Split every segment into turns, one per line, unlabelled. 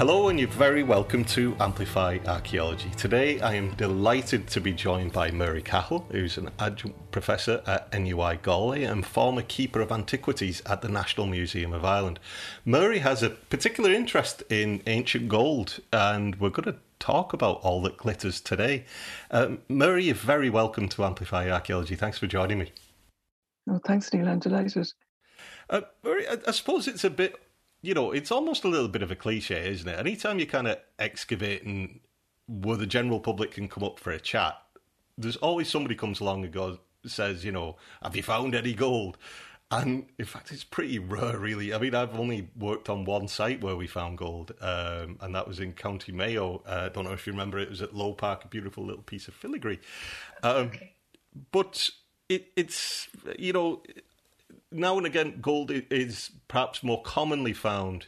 Hello, and you're very welcome to Amplify Archaeology. Today, I am delighted to be joined by Mary Cahill, who's an adjunct professor at NUI Galway and former keeper of antiquities at the National Museum of Ireland. Mary has a particular interest in ancient gold, and we're going to talk about all that glitters today. Um, Mary, you're very welcome to Amplify Archaeology. Thanks for joining me.
Oh, thanks, Neil. I'm delighted.
Uh, Mary, I, I suppose it's a bit you know, it's almost a little bit of a cliche, isn't it? Anytime you kind of excavate and where the general public can come up for a chat, there's always somebody comes along and goes, says, you know, have you found any gold? And in fact, it's pretty rare, really. I mean, I've only worked on one site where we found gold, um, and that was in County Mayo. Uh, I don't know if you remember, it was at Low Park, a beautiful little piece of filigree. Um, okay. But it, it's, you know, now and again, gold is perhaps more commonly found.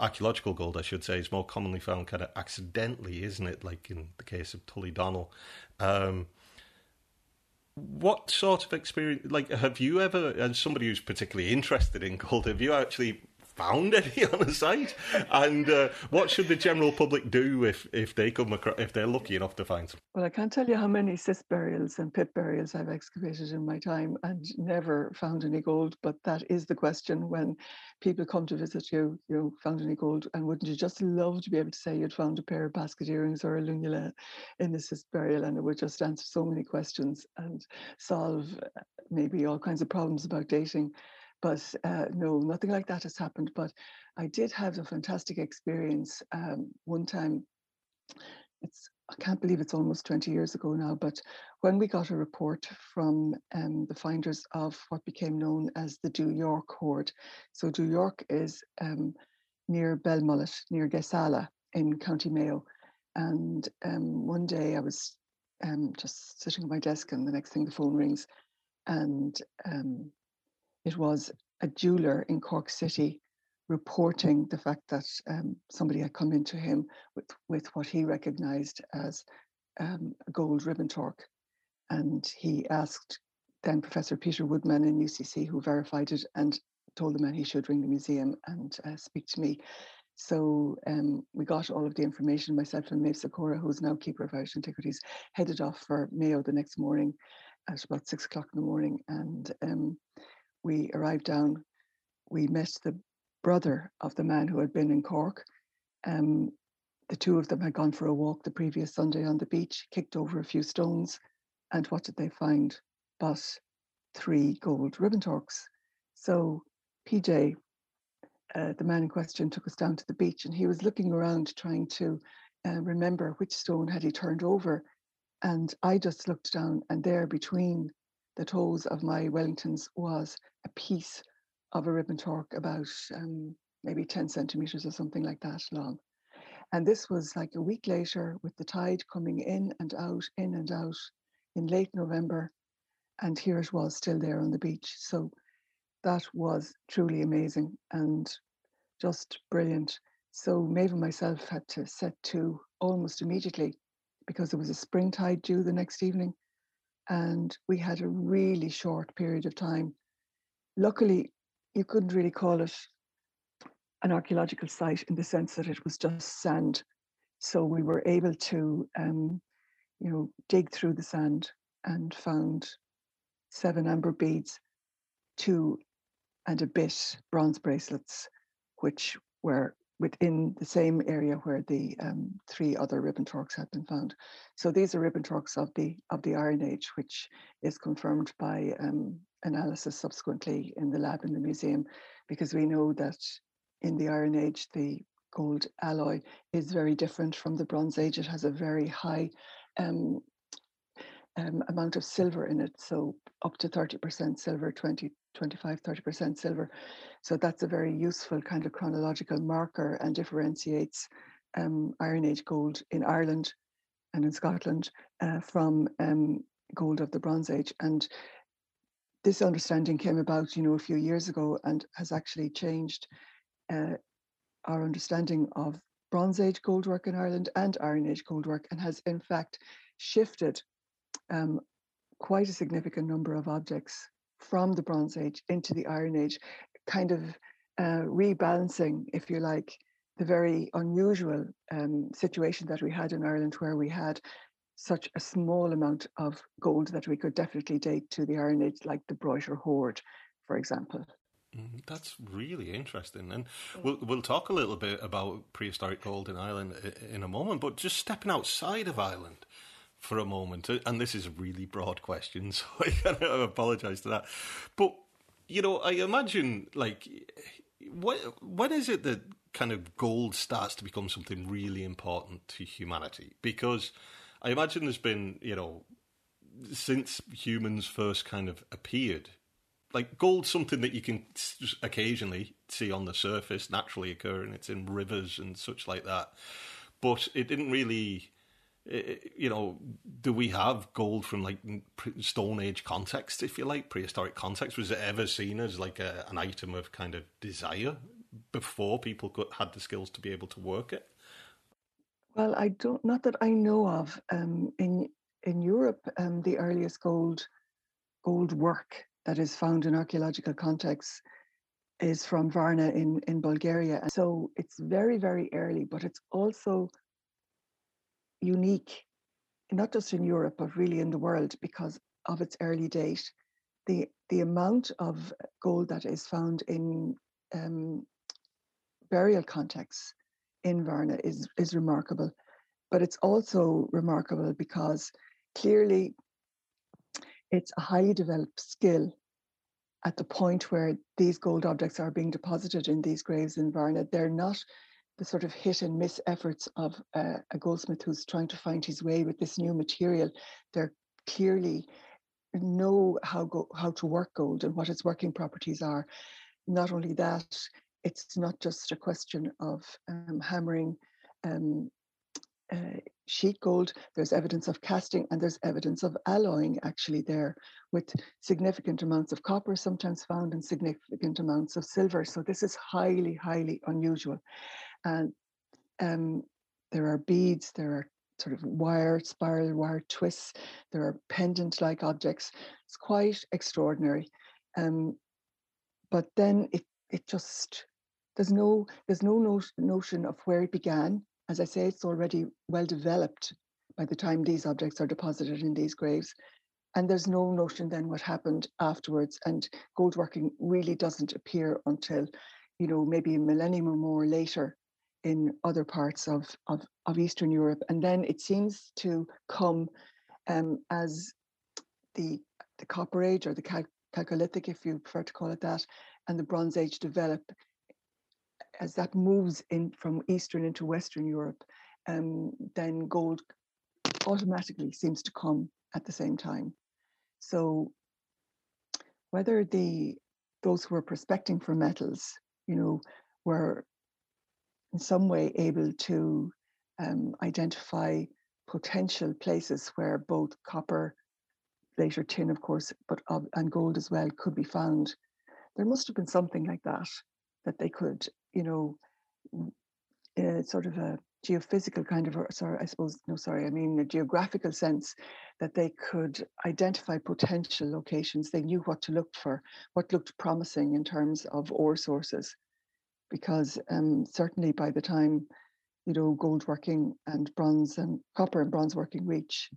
Archaeological gold, I should say, is more commonly found kind of accidentally, isn't it? Like in the case of Tullydonnell. Um, what sort of experience, like, have you ever, as somebody who's particularly interested in gold, have you actually found any on the site? And uh, what should the general public do if, if they come across, if they're lucky enough to find some?
Well, I can't tell you how many cist burials and pit burials I've excavated in my time and never found any gold. But that is the question when people come to visit you, you know, found any gold, and wouldn't you just love to be able to say you'd found a pair of basket earrings or a lunula in a cist burial, and it would just answer so many questions and solve uh, maybe all kinds of problems about dating. But uh, no, nothing like that has happened. But I did have a fantastic experience um, one time. It's I can't believe it's almost 20 years ago now, but when we got a report from um, the finders of what became known as the Dooyork hoard. So Dooyork is um, near Belmullet, near Geesala in County Mayo. And um, one day I was um, just sitting at my desk and the next thing the phone rings and um, it was a jeweler in Cork City reporting the fact that um, somebody had come into him with, with what he recognized as um, a gold ribbon torque. And he asked then Professor Peter Woodman in UCC, who verified it, and told the man he should ring the museum and uh, speak to me. So um, we got all of the information. Myself and Maeve Sikora, who's now keeper of Irish Antiquities, headed off for Mayo the next morning at about six o'clock in the morning. And um, we arrived down, we met the brother of the man who had been in Cork. Um, the two of them had gone for a walk the previous Sunday on the beach, kicked over a few stones, and what did they find? But three gold ribbon torques. So PJ, uh, the man in question, took us down to the beach, and he was looking around trying to uh, remember which stone had he turned over. And I just looked down, and there between the toes of my Wellingtons was a piece of a ribbon torque about um, maybe 10 centimeters or something like that long. And this was like a week later with the tide coming in and out, in and out in late November. And here it was still there on the beach. So that was truly amazing and just brilliant. So Maeve and myself had to set to almost immediately because there was a spring tide due the next evening and we had a really short period of time. Luckily, you couldn't really call it an archaeological site in the sense that it was just sand. So we were able to, um, you know, dig through the sand and found seven amber beads, two and a bit bronze bracelets, which were within the same area where the um, three other ribbon torques had been found. So these are ribbon torques of the of the Iron Age, which is confirmed by um, analysis subsequently in the lab in the museum, because we know that in the Iron Age the gold alloy is very different from the Bronze Age. It has a very high um, um amount of silver in it, so up to 30% silver, 20 25, 30% silver. So that's a very useful kind of chronological marker and differentiates um, Iron Age gold in Ireland and in Scotland uh, from um, gold of the Bronze Age. And this understanding came about, you know, a few years ago and has actually changed uh, our understanding of Bronze Age gold work in Ireland and Iron Age gold work and has in fact shifted um, quite a significant number of objects from the Bronze Age into the Iron Age, kind of uh, rebalancing, if you like, the very unusual um, situation that we had in Ireland, where we had such a small amount of gold that we could definitely date to the Iron Age, like the Broighter Hoard, for example.
Mm, that's really interesting, and we'll we'll talk a little bit about prehistoric gold in Ireland in a moment. But just stepping outside of Ireland for a moment, uh, and this is a really broad question, so I apologise to that. But you know, I imagine like when is it that kind of gold starts to become something really important to humanity? Because I imagine there's been you know since humans first kind of appeared like gold, something that you can occasionally see on the surface naturally occurring. It's in rivers and such like that, but it didn't really. You know, do we have gold from like Stone Age context, if you like, prehistoric context? Was it ever seen as like a, an item of kind of desire before people had the skills to be able to work it?
Well, I don't, not that I know of. Um, in in Europe, um, the earliest gold gold work that is found in archaeological contexts is from Varna in, in Bulgaria. So it's very, very early, but it's also unique, not just in Europe, but really in the world because of its early date. The, the amount of gold that is found in um, burial contexts in Varna is, is remarkable. But it's also remarkable because clearly it's a highly developed skill at the point where these gold objects are being deposited in these graves in Varna. They're not the sort of hit and miss efforts of uh, a goldsmith who's trying to find his way with this new material. They're clearly know how go, how to work gold and what its working properties are. Not only that, it's not just a question of um, hammering um, uh, sheet gold, there's evidence of casting, and there's evidence of alloying actually there with significant amounts of copper sometimes found and significant amounts of silver. So this is highly, highly unusual. And um, there are beads, there are sort of wire, spiral wire twists, there are pendant-like objects. It's quite extraordinary. Um, but then it, it just, there's no, there's no notion of where it began as I say, it's already well developed by the time these objects are deposited in these graves. And there's no notion then what happened afterwards. And gold working really doesn't appear until, you know, maybe a millennium or more later in other parts of, of, of Eastern Europe. And then it seems to come um, as the, the Copper Age or the Cal- Chalcolithic, if you prefer to call it that, and the Bronze Age develop as that moves in from Eastern into Western Europe, um, then gold automatically seems to come at the same time. So whether the those who were prospecting for metals, you know, were in some way able to um, identify potential places where both copper, later tin, of course, but uh, and gold as well could be found. There must have been something like that that they could you know, uh, sort of a geophysical kind of, or sorry, I suppose, no, sorry, I mean a geographical sense that they could identify potential locations. They knew what to look for, what looked promising in terms of ore sources. Because um, certainly by the time, you know, gold working and bronze and copper and bronze working reach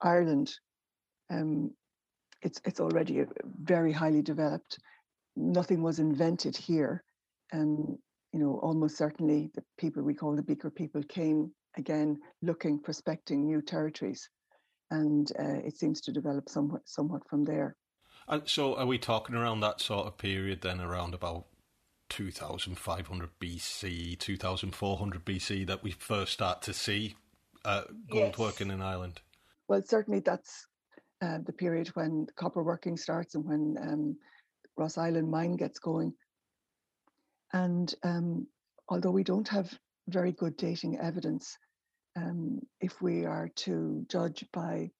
Ireland, um, it's it's already very highly developed. Nothing was invented here. Um, you know, almost certainly the people we call the Beaker people came again looking, prospecting new territories. And uh, it seems to develop somewhat, somewhat from there.
And so, are we talking around that sort of period then, around about 2500 BC, 2400 BC, that we first start to see uh, gold yes. working in Ireland?
Well, certainly that's uh, the period when copper working starts and when um, Ross Island mine gets going. And um, although we don't have very good dating evidence, um, if we are to judge by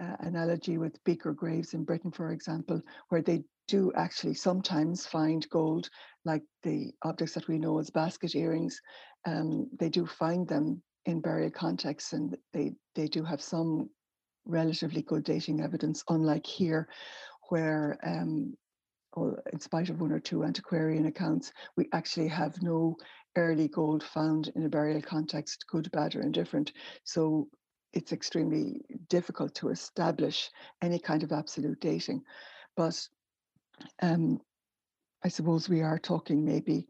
uh, analogy with beaker graves in Britain, for example, where they do actually sometimes find gold, like the objects that we know as basket earrings, um, they do find them in burial contexts and they, they do have some relatively good dating evidence, unlike here, where um, in spite of one or two antiquarian accounts, we actually have no early gold found in a burial context, good, bad, or indifferent. So it's extremely difficult to establish any kind of absolute dating. But um, I suppose we are talking maybe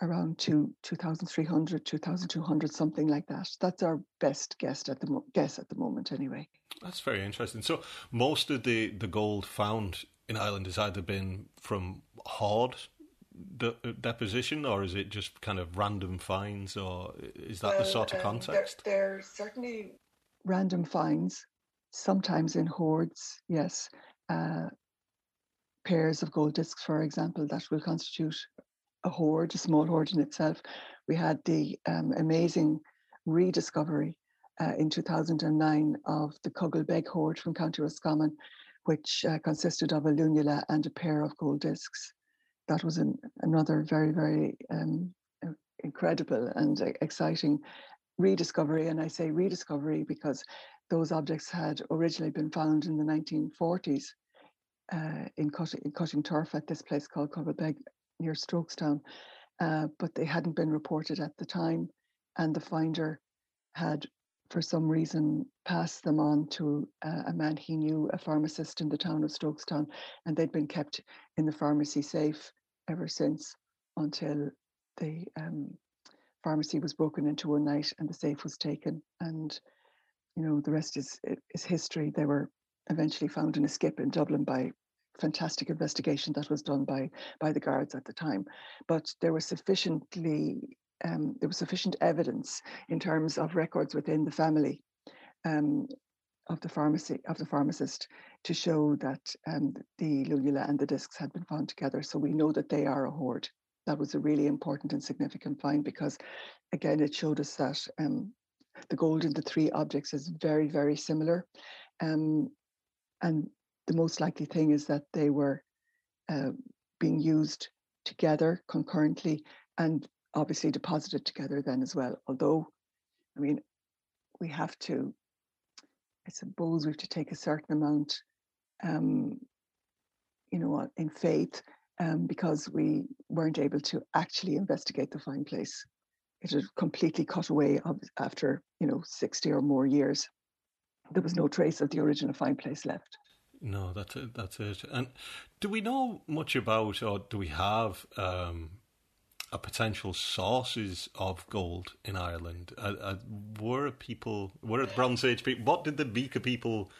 around two, 2,300, 2,200, something like that. That's our best guess at the mo- guess at the moment, anyway.
That's very interesting. So most of the, the gold found in Ireland has either been from hoard de- uh, deposition, or is it just kind of random finds, or is that well, the sort of um, context?
They're, they're certainly random finds, sometimes in hoards. Yes, uh, pairs of gold discs, for example, that will constitute a hoard, a small hoard in itself. We had the um, amazing rediscovery uh, in 2009 of the Cuggle hoard from County Roscommon, which uh, consisted of a lunula and a pair of gold discs. That was an, another very, very um, incredible and exciting rediscovery. And I say rediscovery because those objects had originally been found in the 1940s uh, in, cutting, in cutting turf at this place called Coggalbeg near Strokestown, uh, but they hadn't been reported at the time. And the finder had, for some reason, passed them on to uh, a man he knew, a pharmacist in the town of Strokestown, and they'd been kept in the pharmacy safe ever since until the um, pharmacy was broken into one night and the safe was taken. And you know the rest is is history. They were eventually found in a skip in Dublin by fantastic investigation that was done by by the guards at the time. But there was sufficiently um, there was sufficient evidence in terms of records within the family um, of the pharmacy of the pharmacist to show that um, the lunula and the discs had been found together. So we know that they are a hoard. That was a really important and significant find because, again, it showed us that um, the gold in the three objects is very, very similar. Um, and the most likely thing is that they were uh, being used together concurrently and obviously deposited together then as well. Although, I mean, we have to, I suppose we have to take a certain amount, um, you know, in faith um, because we weren't able to actually investigate the find place. It had completely cut away after, you know, 60 or more years. There was no trace of the original find place left.
No, that's it. That's it. And do we know much about, or do we have um, a potential sources of gold in Ireland? Uh, uh, were people, were the Bronze Age people? What did the Beaker people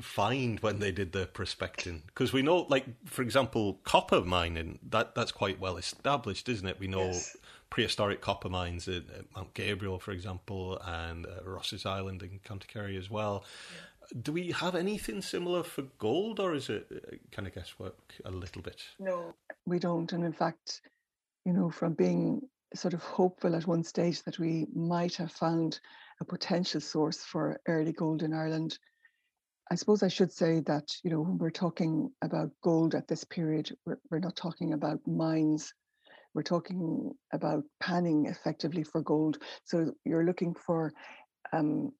find when they did the prospecting? Because we know, like for example, copper mining. That that's quite well established, isn't it? We know. Yes. Prehistoric copper mines at, Mount Gabriel, for example, and uh, Ross's Island in County Kerry as well. Yeah do we have anything similar for gold, or is it uh, kind of guesswork a little bit?
No, we don't. And in fact, you know, from being sort of hopeful at one stage that we might have found a potential source for early gold in Ireland, I suppose I should say that, you know, when we're talking about gold at this period, we're, we're not talking about mines. We're talking about panning effectively for gold. So you're looking for um,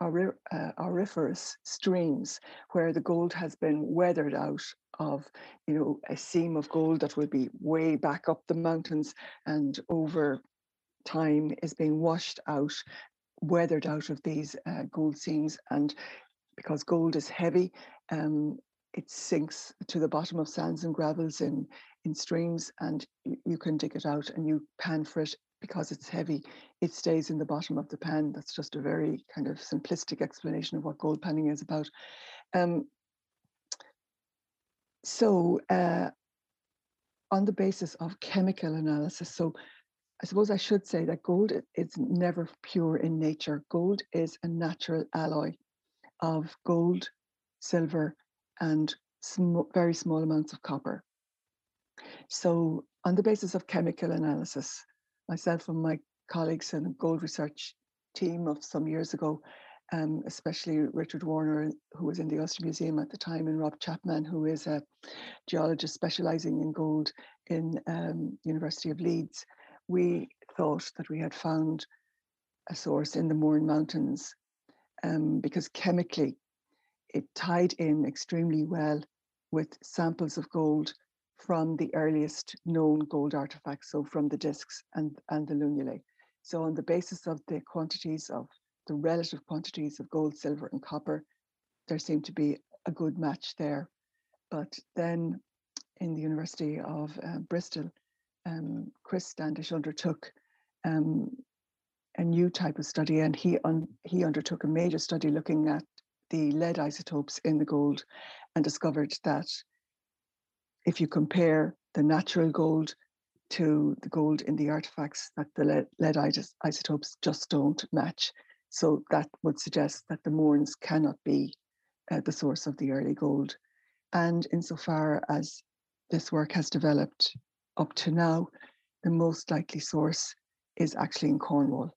uh, auriferous streams where the gold has been weathered out of you know a seam of gold that will be way back up the mountains and over time is being washed out weathered out of these uh, gold seams and because gold is heavy um, it sinks to the bottom of sands and gravels in in streams and you, you can dig it out and you pan for it because it's heavy, it stays in the bottom of the pan. That's just a very kind of simplistic explanation of what gold panning is about. Um, so, uh, on the basis of chemical analysis, so I suppose I should say that gold is never pure in nature. Gold is a natural alloy of gold, silver, and sm- very small amounts of copper. So, on the basis of chemical analysis, myself and my colleagues in the gold research team of some years ago, um, especially Richard Warner, who was in the Ulster Museum at the time, and Rob Chapman, who is a geologist specialising in gold in um, University of Leeds, we thought that we had found a source in the Mourne Mountains um, because chemically it tied in extremely well with samples of gold from the earliest known gold artifacts, so from the discs and, and the lunulae. So on the basis of the quantities of the relative quantities of gold, silver and copper, there seemed to be a good match there. But then in the University of uh, Bristol, um, Chris Standish undertook um, a new type of study, and he un- he undertook a major study looking at the lead isotopes in the gold, and discovered that if you compare the natural gold to the gold in the artifacts, that the lead, lead isotopes just don't match. So that would suggest that the Mournes cannot be uh, the source of the early gold. And insofar as this work has developed up to now, the most likely source is actually in Cornwall.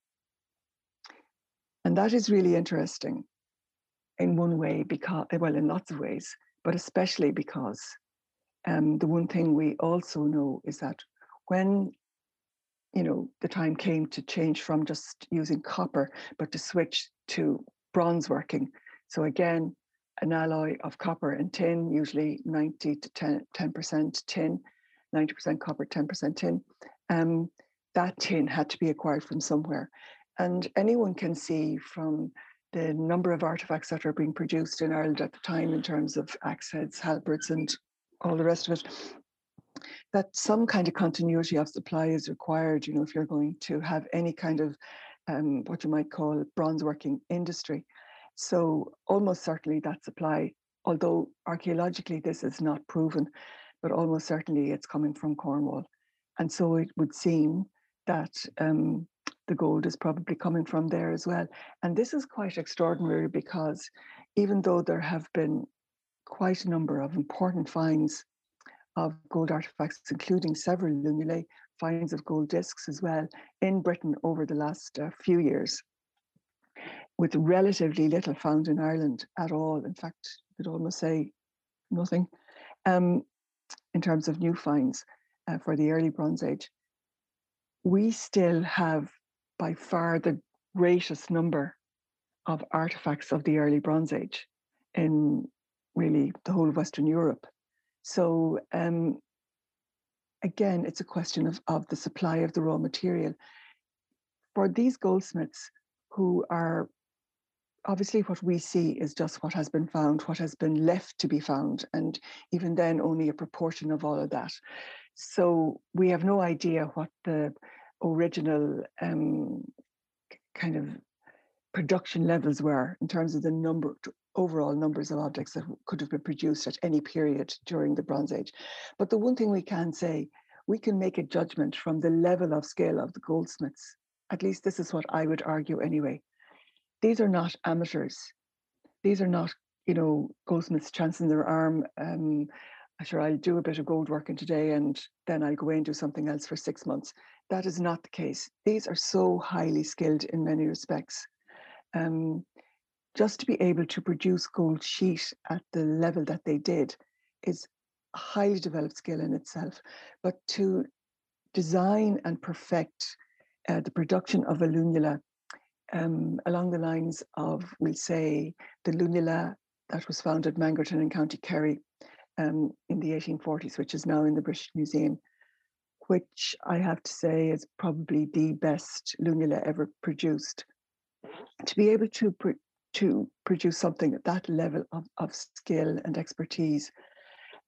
And that is really interesting in one way, because, well, in lots of ways, but especially because um, the one thing we also know is that when you know the time came to change from just using copper but to switch to bronze working so again an alloy of copper and tin usually 90 to 10 percent tin 90% copper 10% tin um, that tin had to be acquired from somewhere and anyone can see from the number of artifacts that are being produced in Ireland at the time in terms of axe heads, halberds, and all the rest of it, that some kind of continuity of supply is required, you know, if you're going to have any kind of um, what you might call bronze working industry. So almost certainly that supply, although archaeologically this is not proven, but almost certainly it's coming from Cornwall. And so it would seem that um, the gold is probably coming from there as well. And this is quite extraordinary because even though there have been quite a number of important finds of gold artifacts, including several lunulae, finds of gold discs as well in Britain over the last uh, few years, with relatively little found in Ireland at all. In fact, you could almost say nothing um, in terms of new finds uh, for the early Bronze Age. We still have by far the greatest number of artifacts of the early Bronze Age in really the whole of Western Europe. So um, again, it's a question of, of the supply of the raw material. For these goldsmiths who are obviously what we see is just what has been found, what has been left to be found, and even then only a proportion of all of that. So we have no idea what the original um, kind of production levels were in terms of the number overall numbers of objects that could have been produced at any period during the Bronze Age. But the one thing we can say, we can make a judgment from the level of skill of the goldsmiths. At least this is what I would argue anyway. These are not amateurs. These are not, you know, goldsmiths chancing their arm. Um, sure, I'll do a bit of gold working today and then I'll go away and do something else for six months. That is not the case. These are so highly skilled in many respects. Um, just to be able to produce gold sheet at the level that they did is a highly developed skill in itself. But to design and perfect uh, the production of a lunula um, along the lines of, we'll say, the lunula that was found at Mangerton in County Kerry um, in the 1840s, which is now in the British Museum, which I have to say is probably the best lunula ever produced. To be able to to produce something at that level of, of skill and expertise,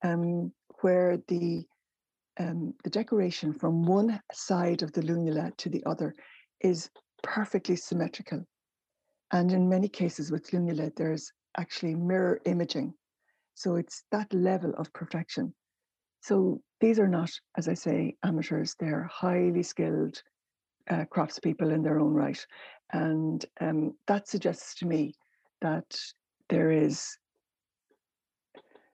um, where the um, the decoration from one side of the lunula to the other is perfectly symmetrical. And in many cases with lunula, there's actually mirror imaging. So it's that level of perfection. So these are not, as I say, amateurs, they're highly skilled uh, craftspeople in their own right. And um, that suggests to me that there is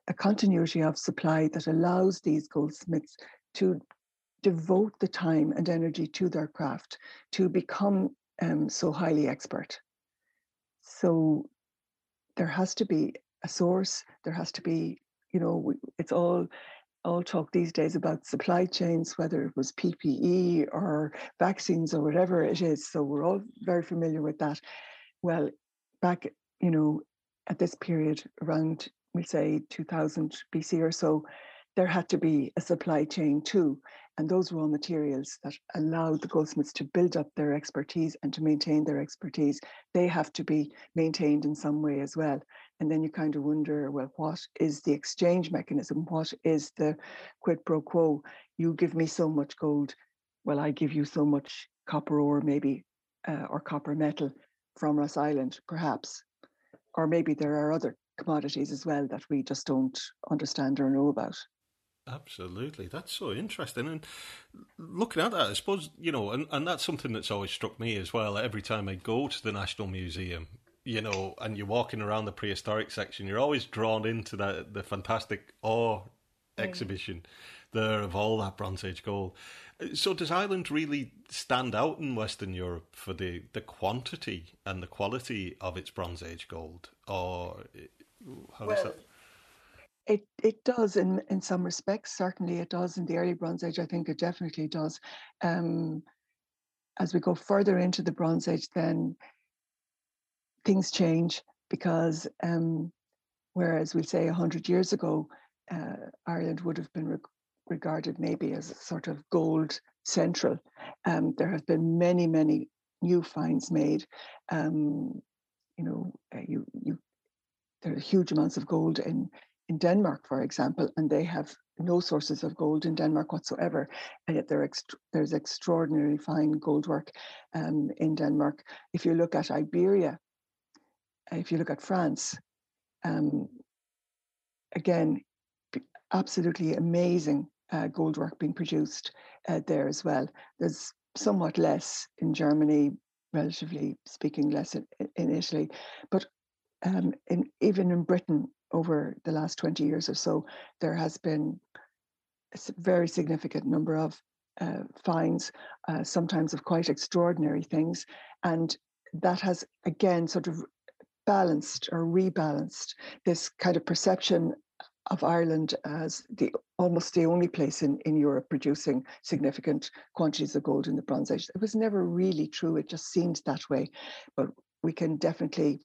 a continuity of supply that allows these goldsmiths to devote the time and energy to their craft to become um, so highly expert. So there has to be a source, there has to be, you know, it's all all talk these days about supply chains, whether it was PPE or vaccines or whatever it is. So we're all very familiar with that. Well, back, you know, at this period around, we'll say 2000 BC or so, there had to be a supply chain too. And those raw materials that allowed the goldsmiths to build up their expertise and to maintain their expertise, they have to be maintained in some way as well. And then you kind of wonder, well, what is the exchange mechanism? What is the quid pro quo? You give me so much gold, well, I give you so much copper ore, maybe, uh, or copper metal from Ross Island, perhaps. Or maybe there are other commodities as well that we just don't understand or know about.
Absolutely, that's so interesting. And looking at that, I suppose you know, and, and that's something that's always struck me as well. Every time I go to the National Museum, you know, and you're walking around the prehistoric section, you're always drawn into that the fantastic awe mm. exhibition there of all that Bronze Age gold. So does Ireland really stand out in Western Europe for the, the quantity and the quality of its Bronze Age gold, or how well, that?
It it does in in some respects. Certainly, it does in the early Bronze Age. I think it definitely does. Um, as we go further into the Bronze Age, then things change because um, whereas we say hundred years ago, uh, Ireland would have been re- regarded maybe as a sort of gold central. Um, there have been many, many new finds made. Um, you know, uh, you you there are huge amounts of gold in in Denmark, for example, and they have no sources of gold in Denmark whatsoever, and yet ext- there's extraordinarily fine gold work um, in Denmark. If you look at Iberia, if you look at France, um, again, absolutely amazing uh, gold work being produced uh, there as well. There's somewhat less in Germany, relatively speaking, less in, in Italy, but um, in, even in Britain, over the last 20 years or so, there has been a very significant number of uh, finds, uh, sometimes of quite extraordinary things. And that has again sort of balanced or rebalanced this kind of perception of Ireland as the almost the only place in, in Europe producing significant quantities of gold in the Bronze Age. It was never really true. It just seemed that way. But we can definitely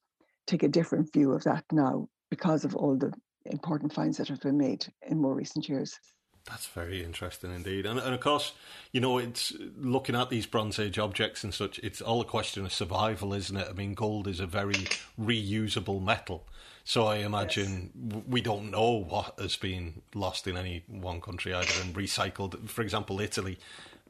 take a different view of that now because of all the important finds that have been made in more recent years.
That's very interesting indeed. And, and, of course, you know, it's looking at these Bronze Age objects and such, it's all a question of survival, isn't it? I mean, gold is a very reusable metal. So I imagine yes. we don't know what has been lost in any one country either and recycled. For example, Italy,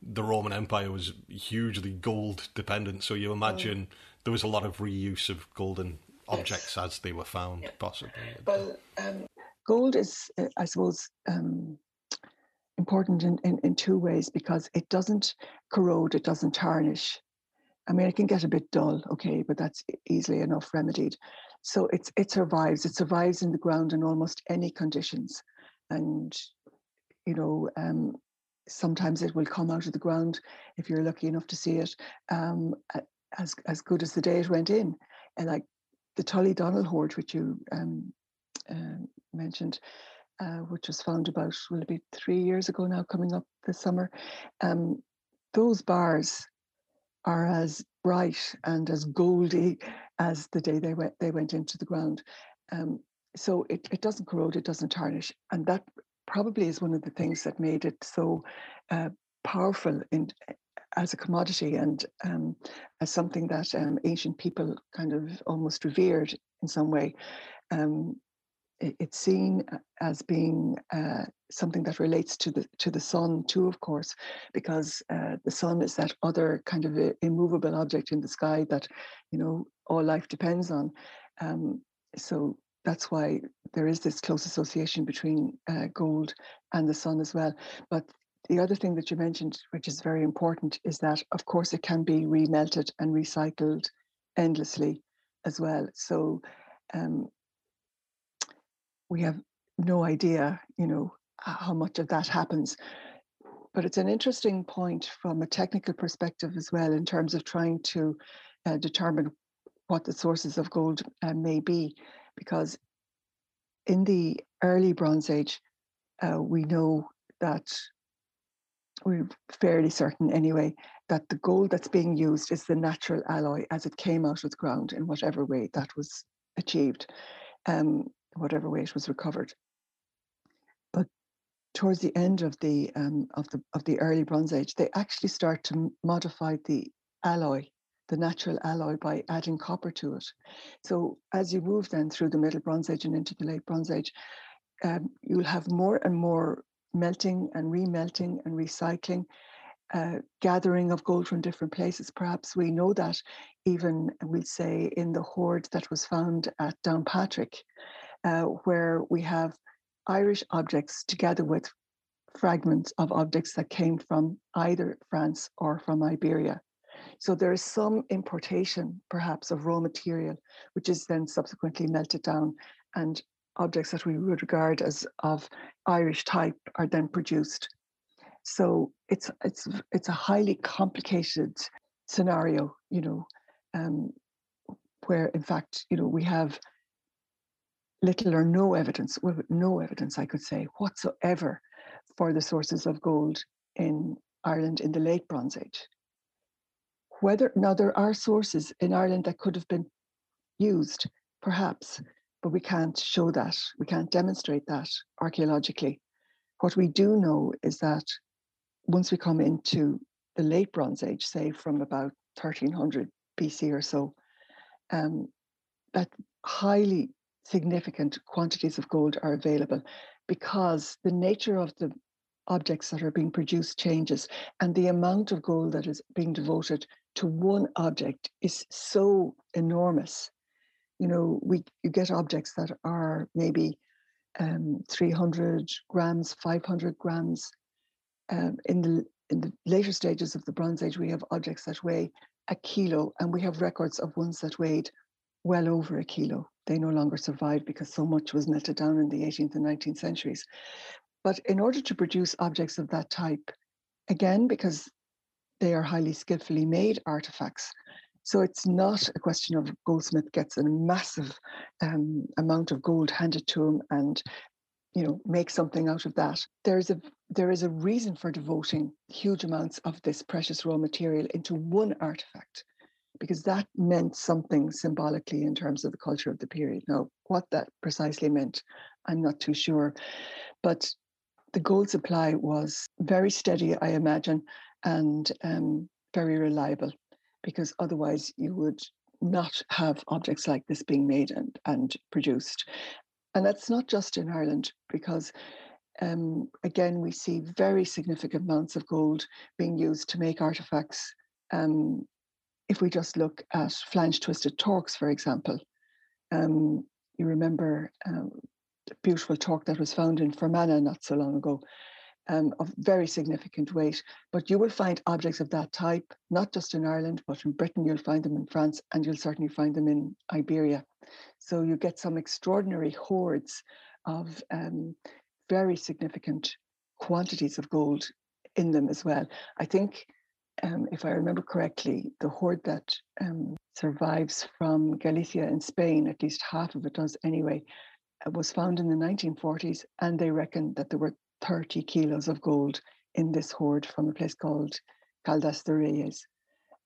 the Roman Empire was hugely gold dependent. So you imagine mm. there was a lot of reuse of golden objects yes. as they were found, yeah. possibly.
Well, um, gold is, uh, I suppose, um, important in, in, in two ways because it doesn't corrode, it doesn't tarnish. I mean, it can get a bit dull, okay, but that's easily enough remedied. So it's it survives. It survives in the ground in almost any conditions, and you know, um, sometimes it will come out of the ground if you're lucky enough to see it um, as as good as the day it went in. And like the Tullydonnell hoard, which you um, uh, mentioned, uh, which was found about will be three years ago now, coming up this summer. Um, those bars are as bright and as goldy as the day they went they went into the ground. Um, so it, it doesn't corrode, it doesn't tarnish, and that probably is one of the things that made it so uh, powerful in as a commodity and um, as something that um, ancient people kind of almost revered in some way. Um, it's seen as being uh, something that relates to the to the sun too, of course, because uh, the sun is that other kind of immovable object in the sky that you know all life depends on. Um, so that's why there is this close association between uh, gold and the sun as well. But the other thing that you mentioned, which is very important, is that of course it can be remelted and recycled endlessly as well. So um, we have no idea, you know, how much of that happens. But it's an interesting point from a technical perspective as well, in terms of trying to uh, determine what the sources of gold uh, may be, because in the early Bronze Age, uh, we know that we're fairly certain anyway that the gold that's being used is the natural alloy as it came out of the ground in whatever way that was achieved. Um, whatever way it was recovered. But towards the end of the um, of the of the early Bronze Age, they actually start to modify the alloy, the natural alloy, by adding copper to it. So as you move then through the Middle Bronze Age and into the Late Bronze Age, um, you'll have more and more melting and remelting and recycling, uh, gathering of gold from different places. Perhaps we know that even we'll say in the hoard that was found at Downpatrick, uh, where we have Irish objects together with fragments of objects that came from either France or from Iberia. So there is some importation, perhaps, of raw material, which is then subsequently melted down, and objects that we would regard as of Irish type are then produced. So it's it's it's a highly complicated scenario, you know, um, where in fact, you know, we have little or no evidence, well, no evidence, I could say, whatsoever for the sources of gold in Ireland in the late Bronze Age. Whether now there are sources in Ireland that could have been used, perhaps, but we can't show that. We can't demonstrate that archaeologically. What we do know is that once we come into the late Bronze Age, say from about 1300 BC or so, um, that highly significant quantities of gold are available because the nature of the objects that are being produced changes and the amount of gold that is being devoted to one object is so enormous. You know we you get objects that are maybe um, 300 grams 500 grams. Um, in the in the later stages of the bronze age we have objects that weigh a kilo and we have records of ones that weighed well over a kilo they no longer survived because so much was melted down in the 18th and 19th centuries. But in order to produce objects of that type, again, because they are highly skillfully made artifacts, so it's not a question of goldsmith gets a massive um, amount of gold handed to him and you know make something out of that. There's a there is a reason for devoting huge amounts of this precious raw material into one artifact because that meant something symbolically in terms of the culture of the period. Now, what that precisely meant, I'm not too sure. But the gold supply was very steady, I imagine, and um, very reliable, because otherwise you would not have objects like this being made and, and produced. And that's not just in Ireland, because um, again, we see very significant amounts of gold being used to make artifacts um, if we just look at flange twisted torques, for example, um, you remember um, the beautiful torque that was found in Fermanagh not so long ago, um, of very significant weight. But you will find objects of that type, not just in Ireland, but in Britain, you'll find them in France, and you'll certainly find them in Iberia. So you get some extraordinary hoards of um, very significant quantities of gold in them as well. I think um, if I remember correctly, the hoard that um, survives from Galicia in Spain, at least half of it does anyway, uh, was found in the 1940s, and they reckon that there were 30 kilos of gold in this hoard from a place called Caldas de Reyes.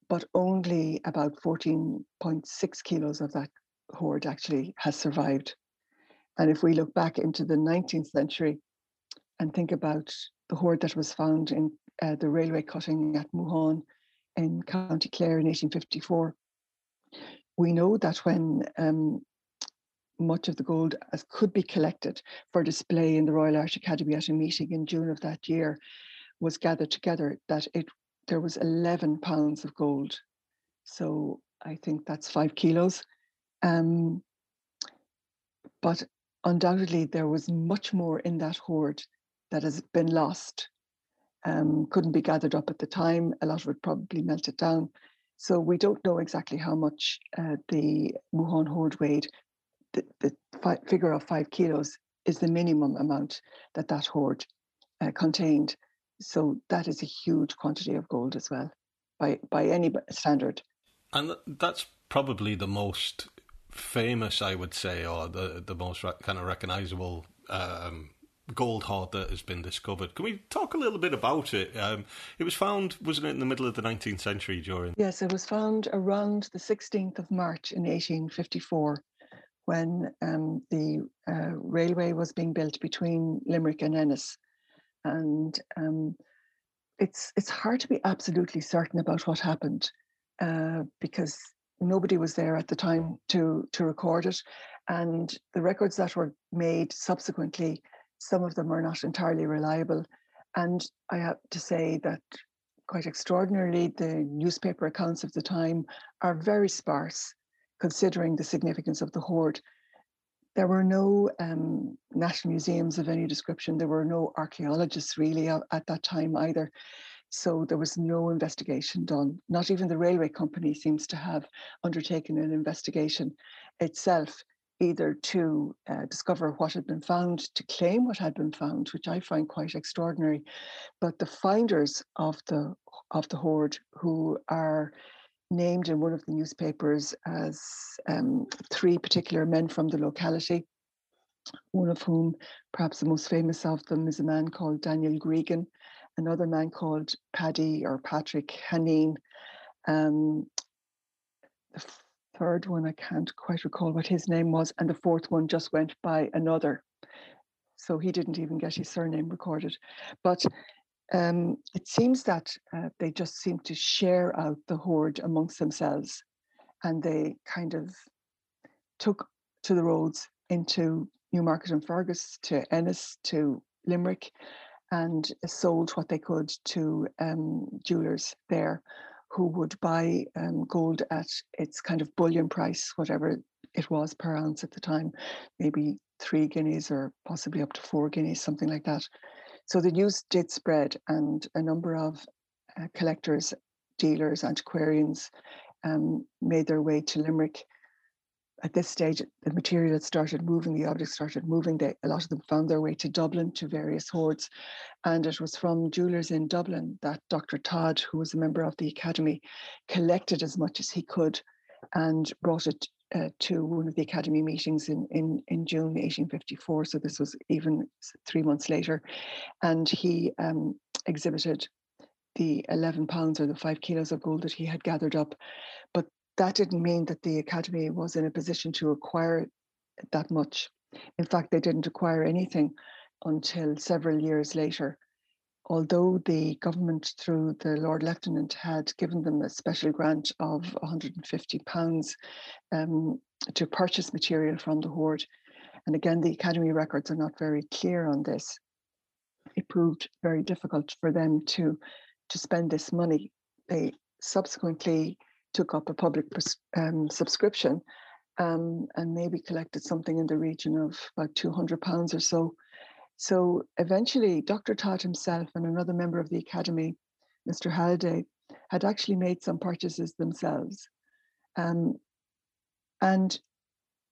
But only about 14.6 kilos of that hoard actually has survived. And if we look back into the 19th century and think about the hoard that was found in uh, the railway cutting at Mooghaun in County Clare in 1854. We know that when um, much of the gold as could be collected for display in the Royal Irish Academy at a meeting in June of that year was gathered together, that it there was 11 pounds of gold. So I think that's five kilos. Um, but undoubtedly, there was much more in that hoard that has been lost um, couldn't be gathered up at the time. A lot of it probably melted down. So we don't know exactly how much uh, the Mooghaun hoard weighed. The, the fi- figure of five kilos is the minimum amount that that hoard uh, contained. So that is a huge quantity of gold as well, by by any standard.
And that's probably the most famous, I would say, or the the most re- kind of recognizable um, gold hoard that has been discovered. Can we talk a little bit about it? Um, it was found, wasn't it, in the middle of the 19th century during?
Yes, it was found around the 16th of March in 1854 when um, the uh, railway was being built between Limerick and Ennis. and um, it's it's hard to be absolutely certain about what happened uh, because nobody was there at the time to to record it, and the records that were made subsequently, some of them are not entirely reliable, and I have to say that quite extraordinarily, the newspaper accounts of the time are very sparse, considering the significance of the hoard. There were no um, national museums of any description. There were no archaeologists really at, at that time either. So there was no investigation done. Not even the railway company seems to have undertaken an investigation itself, either to uh, discover what had been found, to claim what had been found, which I find quite extraordinary. But the finders of the of the hoard, who are named in one of the newspapers as um, three particular men from the locality, one of whom, perhaps the most famous of them, is a man called Daniel Gregan, another man called Paddy or Patrick Haneen. Um, third one, I can't quite recall what his name was, and the fourth one just went by another. So he didn't even get his surname recorded. But um, it seems that uh, they just seem to share out the hoard amongst themselves and they kind of took to the roads into Newmarket and Fergus, to Ennis, to Limerick, and sold what they could to um, jewelers there who would buy um, gold at its kind of bullion price, whatever it was per ounce at the time, maybe three guineas or possibly up to four guineas, something like that. So the news did spread, and a number of uh, collectors, dealers, antiquarians um, made their way to Limerick. At this stage, the material had started moving, the objects started moving. They, a lot of them found their way to Dublin to various hoards. And it was from jewelers in Dublin that Dr. Todd, who was a member of the Academy, collected as much as he could and brought it uh, to one of the academy meetings in, in, in June 1854. So this was even three months later. And he um, exhibited the 11 pounds or the five kilos of gold that he had gathered up. But that didn't mean that the academy was in a position to acquire that much. In fact, they didn't acquire anything until several years later although the government through the Lord Lieutenant had given them a special grant of £150 um, to purchase material from the hoard, and again, the Academy records are not very clear on this. It proved very difficult for them to, to spend this money. They subsequently took up a public um, subscription um, and maybe collected something in the region of about £200 or so so eventually, Dr. Todd himself and another member of the Academy, Mr. Halliday, had actually made some purchases themselves. Um, and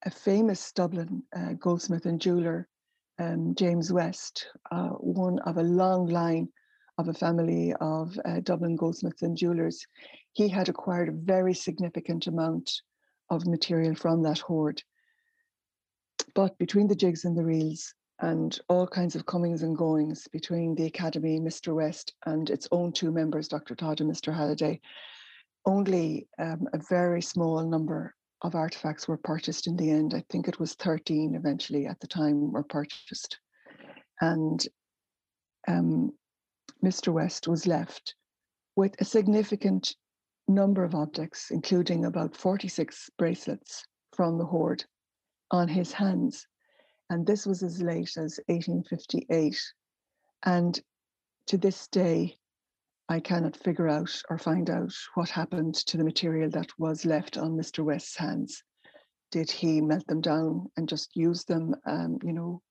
a famous Dublin uh, goldsmith and jeweler, um, James West, uh, one of a long line of a family of uh, Dublin goldsmiths and jewelers, he had acquired a very significant amount of material from that hoard. But between the jigs and the reels, and all kinds of comings and goings between the Academy, Mr. West, and its own two members, Dr. Todd and Mr. Halliday. Only um, a very small number of artifacts were purchased in the end. I think it was 13 eventually at the time were purchased. And um, Mr. West was left with a significant number of objects, including about 46 bracelets from the hoard on his hands and this was as late as 1858. And to this day, I cannot figure out or find out what happened to the material that was left on Mr. West's hands. Did he melt them down and just use them, um, you know,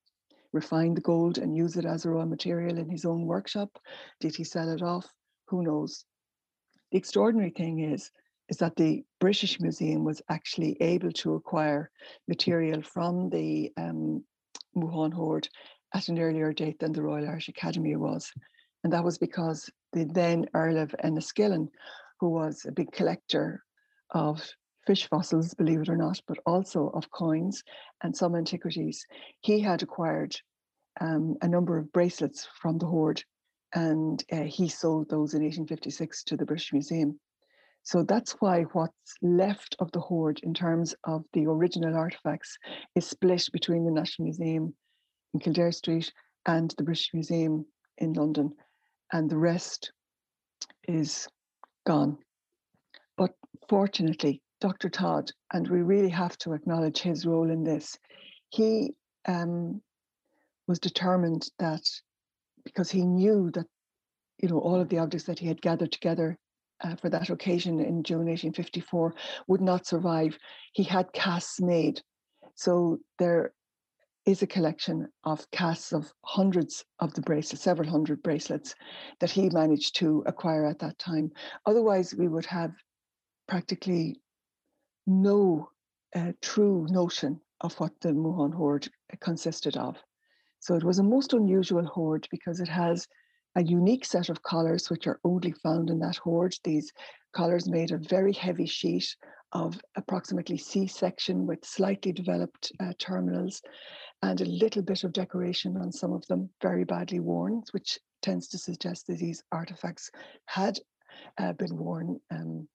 refine the gold and use it as a raw material in his own workshop? Did he sell it off? Who knows? The extraordinary thing is, is that the British Museum was actually able to acquire material from the um, Mooghaun Hoard at an earlier date than the Royal Irish Academy was. And that was because the then Earl of Enniskillen, who was a big collector of fish fossils, believe it or not, but also of coins and some antiquities, he had acquired um, a number of bracelets from the hoard and uh, he sold those in 1856 to the British Museum. So that's why what's left of the hoard in terms of the original artifacts is split between the National Museum in Kildare Street and the British Museum in London, and the rest is gone. But fortunately, Dr. Todd, and we really have to acknowledge his role in this, he um, was determined that because he knew that you know all of the objects that he had gathered together uh, for that occasion in June 1854 would not survive. He had casts made. So there is a collection of casts of hundreds of the bracelets, several hundred bracelets that he managed to acquire at that time. Otherwise, we would have practically no uh, true notion of what the Mooghaun hoard consisted of. So it was a most unusual hoard because it has a unique set of collars which are only found in that hoard. These collars made of very heavy sheet of approximately C section with slightly developed uh, terminals and a little bit of decoration on some of them, very badly worn, which tends to suggest that these artifacts had uh, been worn um,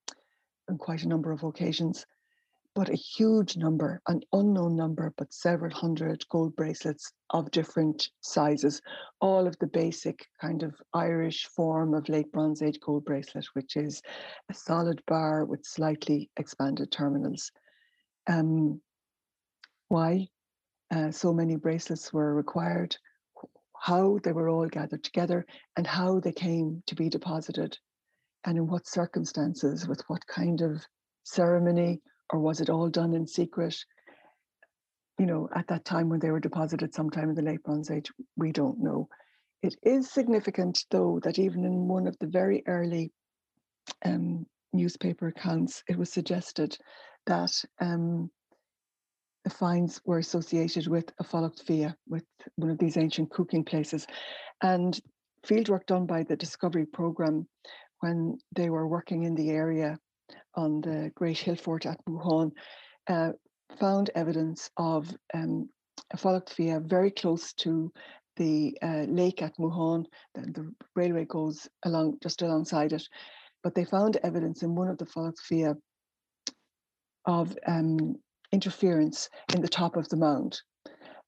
on quite a number of occasions but a huge number, an unknown number, but several hundred gold bracelets of different sizes, all of the basic kind of Irish form of late Bronze Age gold bracelet, which is a solid bar with slightly expanded terminals. Um, why uh, so many bracelets were required, how they were all gathered together, and how they came to be deposited, and in what circumstances, with what kind of ceremony or was it all done in secret? You know, at that time when they were deposited sometime in the late Bronze Age, we don't know. It is significant, though, that even in one of the very early um, newspaper accounts, it was suggested that um, the finds were associated with a Fia, with one of these ancient cooking places. And fieldwork done by the Discovery Programme when they were working in the area on the Great Hill Fort at Mooghaun uh, found evidence of um, a Fulacht Fia very close to the uh, lake at Mooghaun. The, the, railway goes along just alongside it, but they found evidence in one of the Fulacht Fia of um, interference in the top of the mound.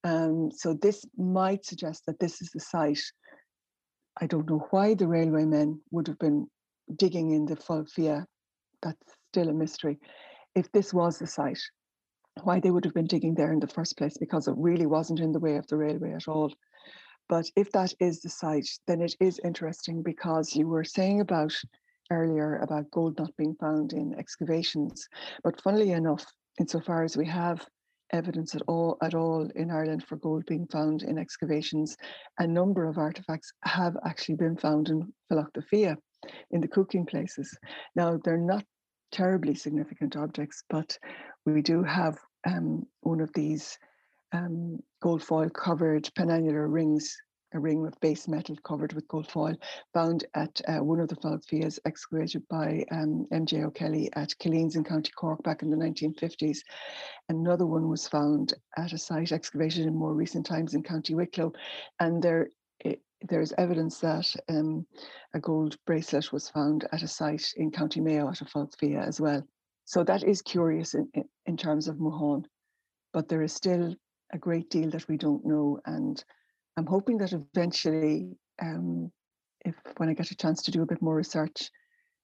Um, so this might suggest that this is the site. I don't know why the railway men would have been digging in the Fulacht Fia that's still a mystery. If this was the site, why they would have been digging there in the first place, because it really wasn't in the way of the railway at all. But if that is the site, then it is interesting because you were saying about earlier about gold not being found in excavations. But funnily enough, insofar as we have evidence at all at all in Ireland for gold being found in excavations, a number of artifacts have actually been found in Fia in the cooking places. Now, they're not terribly significant objects, but we do have um, one of these um, gold foil covered penannular rings, a ring of base metal covered with gold foil, found at uh, one of the Fias excavated by um, M.J. O'Kelly at Killeens in County Cork back in the 1950s. Another one was found at a site excavated in more recent times in County Wicklow, and there there's evidence that um, a gold bracelet was found at a site in County Mayo at a Fulacht Fia as well. So that is curious in, in, in terms of Mooghaun, but there is still a great deal that we don't know. And I'm hoping that eventually, um, if when I get a chance to do a bit more research,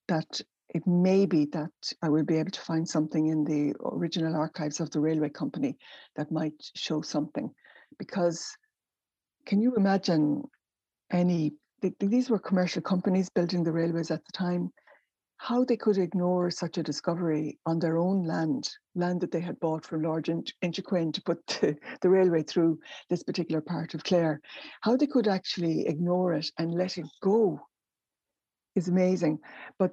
that it may be that I will be able to find something in the original archives of the railway company that might show something. Because can you imagine any, these were commercial companies building the railways at the time, how they could ignore such a discovery on their own land, land that they had bought from Lord Inchiquin to put the, the railway through this particular part of Clare, how they could actually ignore it and let it go is amazing. But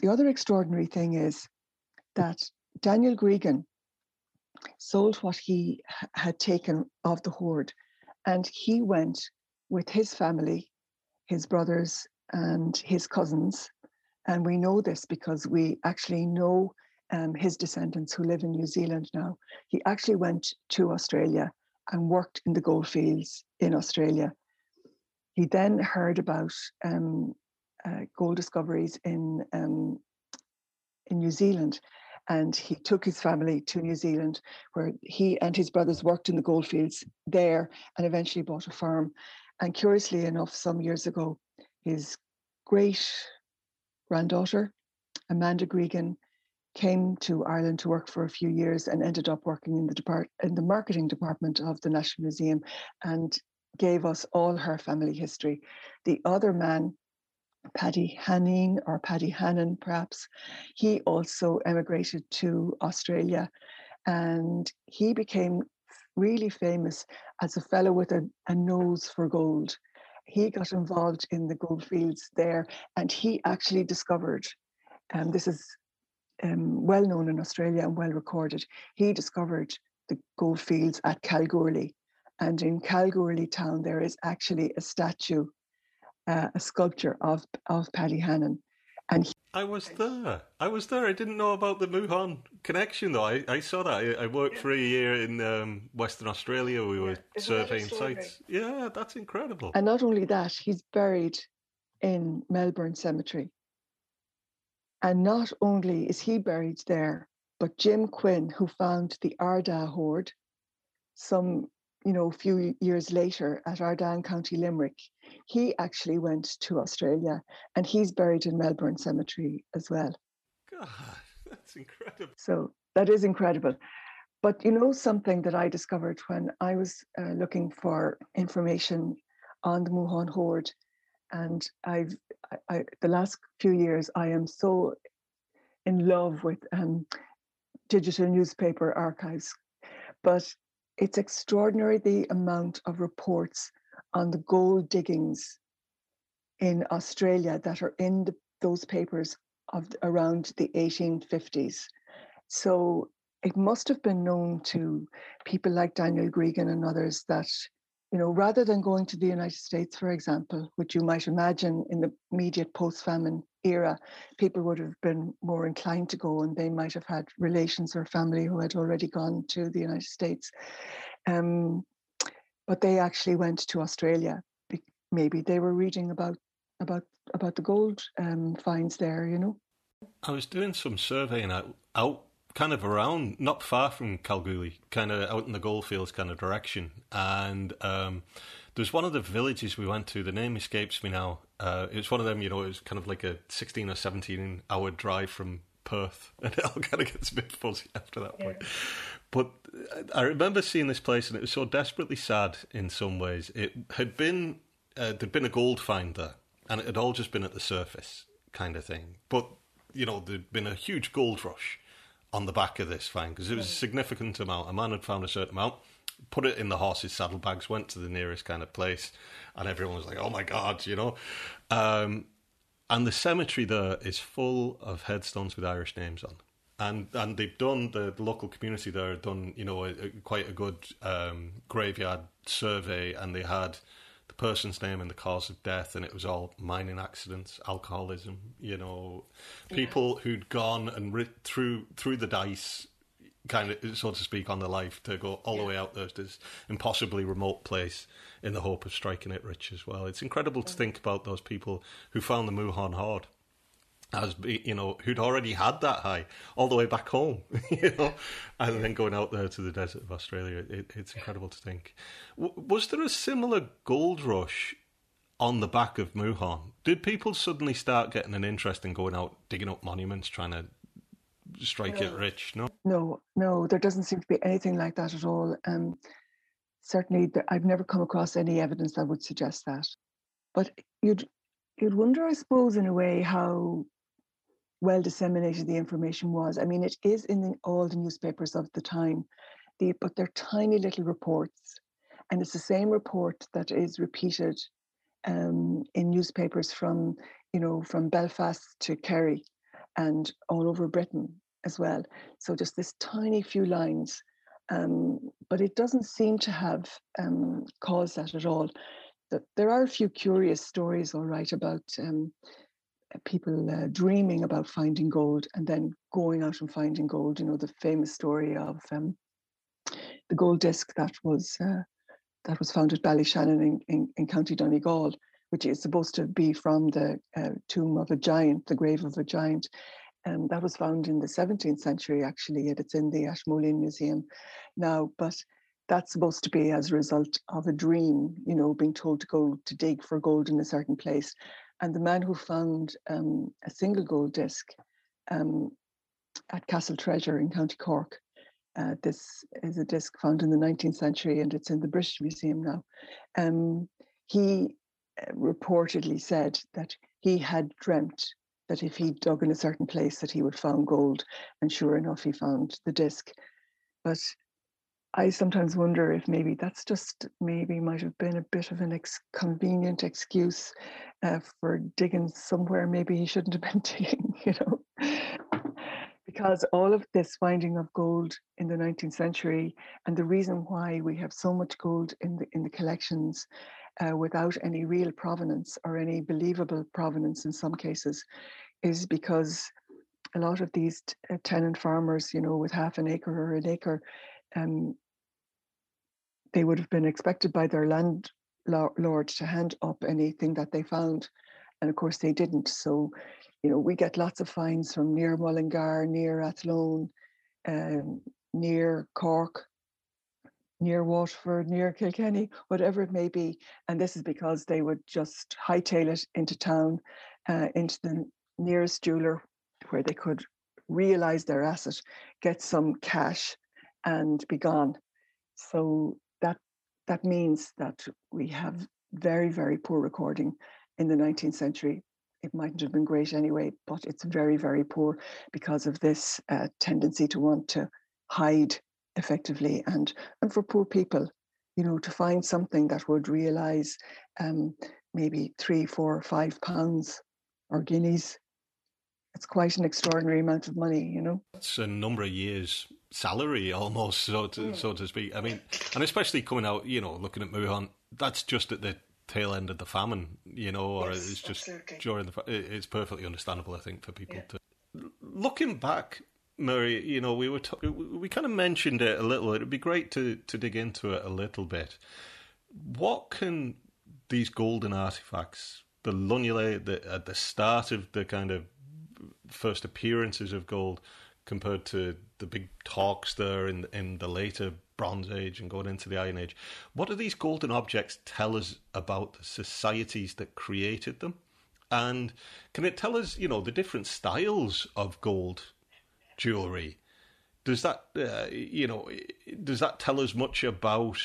the other extraordinary thing is that Daniel Gregan sold what he had taken of the hoard and he went with his family, his brothers, and his cousins. And we know this because we actually know um, his descendants who live in New Zealand now. He actually went to Australia and worked in the goldfields in Australia. He then heard about um, uh, gold discoveries in um, in New Zealand, and he took his family to New Zealand, where he and his brothers worked in the goldfields there, and eventually bought a farm And curiously enough, some years ago, his great granddaughter, Amanda Gregan, came to Ireland to work for a few years and ended up working in the depart in the marketing department of the National Museum and gave us all her family history. The other man, Paddy Hanning or Paddy Hannan, perhaps, he also emigrated to Australia and he became really famous as a fellow with a, a nose for gold. He got involved in the gold fields there and he actually discovered, and um, this is um, well known in Australia and well recorded. He discovered the gold fields at Kalgoorlie. And in Kalgoorlie town, there is actually a statue, uh, a sculpture of, of Paddy Hannan. And he,
I was there. I was there. I didn't know about the Mooghaun connection, though. I, I saw that. I, I worked yeah. for a year in um, Western Australia. We were yeah. surveying sites. Yeah, that's incredible.
And not only that, he's buried in Melbourne Cemetery. And not only is he buried there, but Jim Quinn, who found the Ardagh hoard some, you know, a few years later at Ardagh, County Limerick, he actually went to Australia and he's buried in Melbourne Cemetery as well.
God, that's incredible.
So that is incredible. But you know, something that I discovered when I was uh, looking for information on the Mooghaun hoard and I've I, I, the last few years I am so in love with um, digital newspaper archives, but it's extraordinary the amount of reports on the gold diggings in Australia that are in the, those papers of around the 1850s. So it must have been known to people like Daniel Gregan and others that you know, rather than going to the United States, for example, which you might imagine in the immediate post famine era, people would have been more inclined to go and they might have had relations or family who had already gone to the United States. Um, but they actually went to Australia. Maybe they were reading about about about the gold um, finds there, you know.
I was doing some surveying out, out kind of around, not far from Kalgoorlie, kind of out in the goldfields kind of direction. And um, there's one of the villages we went to. The name escapes me now. Uh, it was one of them, you know. It was kind of like a 16 or 17 hour drive from Perth, and it all kind of gets a bit fuzzy after that point. But I remember seeing this place, and it was so desperately sad in some ways. It had been uh, there'd been a gold find there, and it had all just been at the surface, kind of thing. But you know, there'd been a huge gold rush on the back of this thing because it was a significant amount. A man had found a certain amount, put it in the horse's saddlebags, went to the nearest kind of place, and everyone was like, "Oh my god," you know. Um, and the cemetery there is full of headstones with Irish names on, and and they've done the, the local community there have done you know a, a, quite a good um, graveyard survey, and they had person's name and the cause of death, and it was all mining accidents, alcoholism. You know, people yeah. who'd gone and ri- through through the dice, kind of so to speak, on their life to go all yeah. the way out there to this impossibly remote place in the hope of striking it rich as well. It's incredible to mm. think about those people who found the Mooghaun hoard as you know who'd already had that high all the way back home you know and then going out there to the desert of australia. It, it's incredible to think. W- was there a similar gold rush on the back of Mooghaun? did people suddenly start getting an interest in going out digging up monuments trying to strike no. it rich? No?
no no there doesn't seem to be anything like that at all. Um certainly i've never come across any evidence that would suggest that. But you'd you'd wonder i suppose in a way how well disseminated the information was. I mean, it is in the, all the newspapers of the time, the, but they're tiny little reports. And it's the same report that is repeated um, in newspapers from, you know, from Belfast to Kerry and all over Britain as well. So just this tiny few lines. Um, but it doesn't seem to have um, caused that at all. There are a few curious stories, all right, about um, people uh, dreaming about finding gold and then going out and finding gold. You know, the famous story of um, the gold disc that was uh, that was found at Ballyshannon in, in, in, County Donegal, which is supposed to be from the uh, tomb of a giant, the grave of a giant. Um, that was found in the 17th century, actually, and it's in the Ashmolean Museum now. But that's supposed to be as a result of a dream, you know, being told to go to dig for gold in a certain place. And the man who found um, a single gold disc um, at Castle Treasure in County Cork, uh, this is a disc found in the 19th century and it's in the British Museum now. Um, he uh, reportedly said that he had dreamt that if he dug in a certain place that he would find gold and sure enough he found the disc but I sometimes wonder if maybe that's just maybe might have been a bit of an ex- convenient excuse uh, for digging somewhere maybe he shouldn't have been digging, you know. because all of this finding of gold in the 19th century and the reason why we have so much gold in the in the collections uh, without any real provenance or any believable provenance in some cases is because a lot of these t- uh, tenant farmers, you know, with half an acre or an acre, um, they would have been expected by their landlord to hand up anything that they found. And of course, they didn't. So, you know, we get lots of finds from near Mullingar, near Athlone, um, near Cork, near Waterford, near Kilkenny, whatever it may be. And this is because they would just hightail it into town, uh, into the nearest jeweler where they could realize their asset, get some cash, and be gone. So that that means that we have very very poor recording in the 19th century. It mightn't have been great anyway, but it's very very poor because of this uh, tendency to want to hide effectively and and for poor people you know to find something that would realize um, maybe three four five pounds or guineas it's quite an extraordinary amount of money you know
it's a number of years salary almost so to mm. so to speak i mean and especially coming out you know looking at Mooghaun that's just at the tail end of the famine you know or yes, it's just absolutely. during the it's perfectly understandable i think for people yeah. to looking back Mary, you know, we were t- we kind of mentioned it a little. It'd be great to to dig into it a little bit. What can these golden artifacts, the lunulae, the, at the start of the kind of first appearances of gold, compared to the big torcs there in in the later Bronze Age and going into the Iron Age, what do these golden objects tell us about the societies that created them? And can it tell us, you know, the different styles of gold jewelry. Does that, uh, you know, does that tell us much about,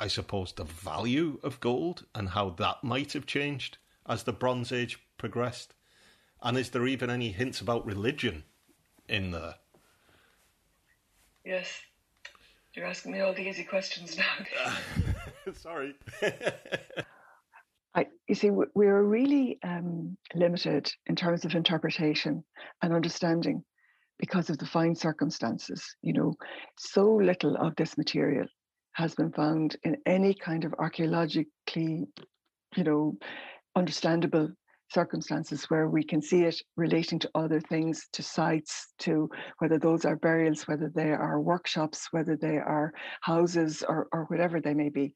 I suppose, the value of gold and how that might have changed as the Bronze Age progressed? And is there even any hints about religion in there?
Yes. You're asking me all the easy questions now.
Sorry.
I, you see, we're really um, limited in terms of interpretation and understanding because of the fine circumstances. You know, so little of this material has been found in any kind of archaeologically, you know, understandable circumstances where we can see it relating to other things, to sites, to whether those are burials, whether they are workshops, whether they are houses or, or whatever they may be.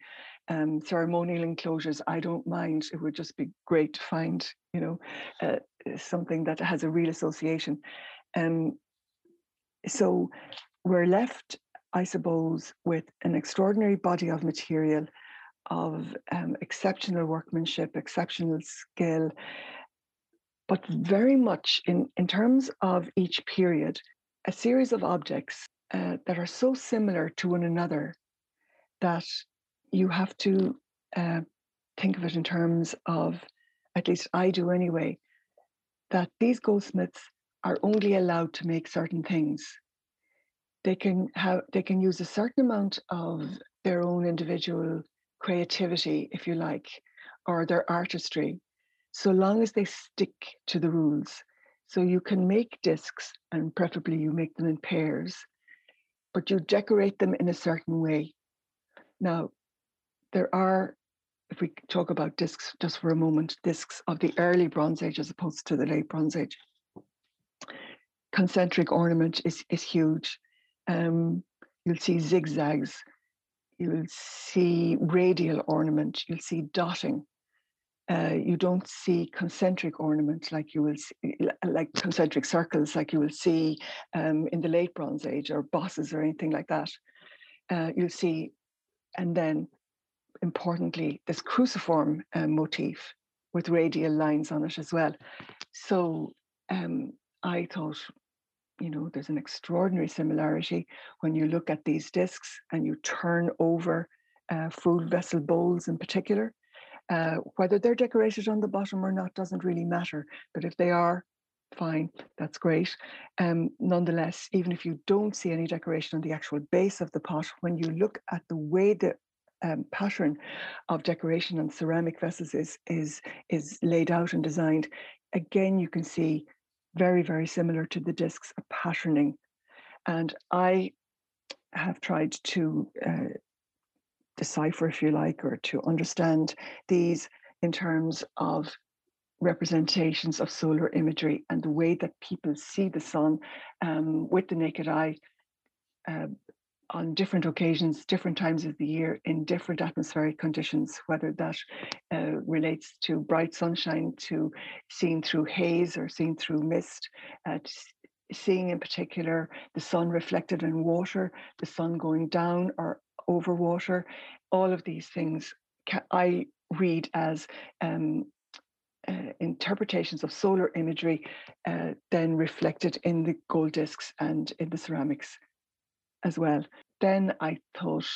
Um, ceremonial enclosures, I don't mind. It would just be great to find, you know, uh, something that has a real association. Um, so we're left, I suppose, with an extraordinary body of material of um, exceptional workmanship, exceptional skill, but very much in, in terms of each period, a series of objects uh, that are so similar to one another that you have to uh, think of it in terms of, at least I do anyway, that these goldsmiths are only allowed to make certain things. They can have they can use a certain amount of their own individual creativity, if you like, or their artistry, so long as they stick to the rules. So you can make discs, and preferably you make them in pairs, but you decorate them in a certain way. Now, there are, if we talk about discs just for a moment, discs of the early Bronze Age as opposed to the late Bronze Age concentric ornament is, is huge. Um, you'll see zigzags, you'll see radial ornament, you'll see dotting. Uh, you don't see concentric ornament like you will see, like concentric circles like you will see um, in the late Bronze Age or bosses or anything like that. uh, you'll see, and then importantly, this cruciform uh, motif with radial lines on it as well. So um, I thought, you know, there's an extraordinary similarity when you look at these discs and you turn over uh, food vessel bowls in particular. Uh, whether they're decorated on the bottom or not doesn't really matter, but if they are, fine, that's great. Um, nonetheless, even if you don't see any decoration on the actual base of the pot, when you look at the way the um, pattern of decoration on ceramic vessels is is is laid out and designed, again you can see very very similar to the discs of patterning, and I have tried to uh, decipher, if you like, or to understand these in terms of representations of solar imagery and the way that people see the sun um, with the naked eye uh, on different occasions, different times of the year, in different atmospheric conditions, whether that uh, relates to bright sunshine, to seeing through haze or seeing through mist, uh, seeing in particular the sun reflected in water, the sun going down or over water, all of these things I read as um, uh, interpretations of solar imagery uh, then reflected in the gold discs and in the ceramics as well. Then I thought,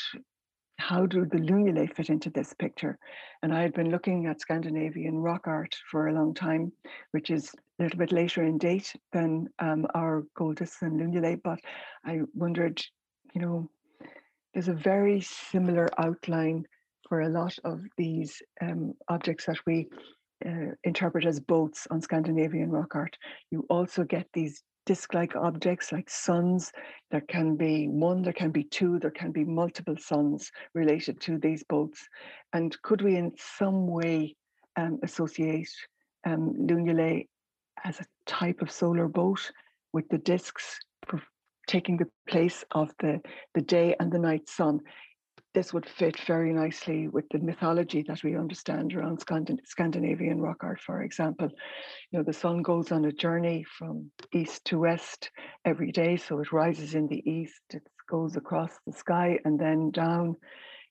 how do the lunulae fit into this picture? And I had been looking at Scandinavian rock art for a long time, which is a little bit later in date than um, our gold discs and lunulae, but I wondered, you know, there's a very similar outline for a lot of these um, objects that we uh, interpret as boats on Scandinavian rock art. You also get these disc-like objects like suns. There can be one, there can be two, there can be multiple suns related to these boats. And could we in some way um, associate um, as a type of solar boat with the discs taking the place of the, the day and the night sun. This would fit very nicely with the mythology that we understand around Scandinavian rock art, for example. You know, the sun goes on a journey from east to west every day. So it rises in the east, it goes across the sky and then down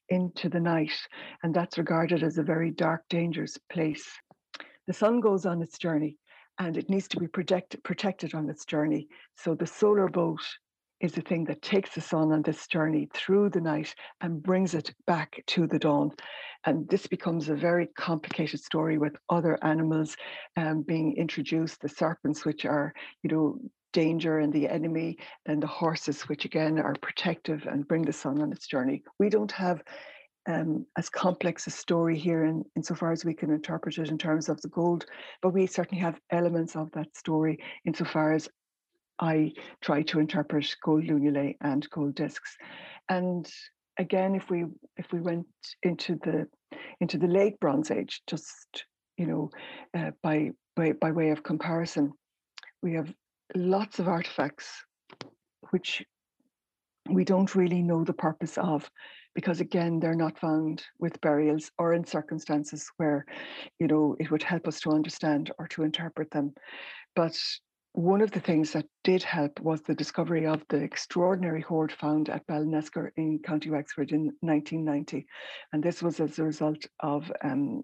into the night. And that's regarded as a very dark, dangerous place. The sun goes on its journey and it needs to be protect, protected on its journey. So the solar boat is the thing that takes the sun on this journey through the night and brings it back to the dawn. And this becomes a very complicated story with other animals um, being introduced, the serpents, which are, you know, danger and the enemy, and the horses, which again are protective and bring the sun on its journey. We don't have um, as complex a story here in, insofar as we can interpret it in terms of the gold, but we certainly have elements of that story insofar as I try to interpret gold lunulae and gold discs. And again, if we if we went into the into the late Bronze Age, just you know, uh, by, by by way of comparison, we have lots of artifacts which we don't really know the purpose of because again they're not found with burials or in circumstances where you know it would help us to understand or to interpret them but one of the things that did help was the discovery of the extraordinary hoard found at Ballinesker in County Wexford in 1990. And this was as a result of um,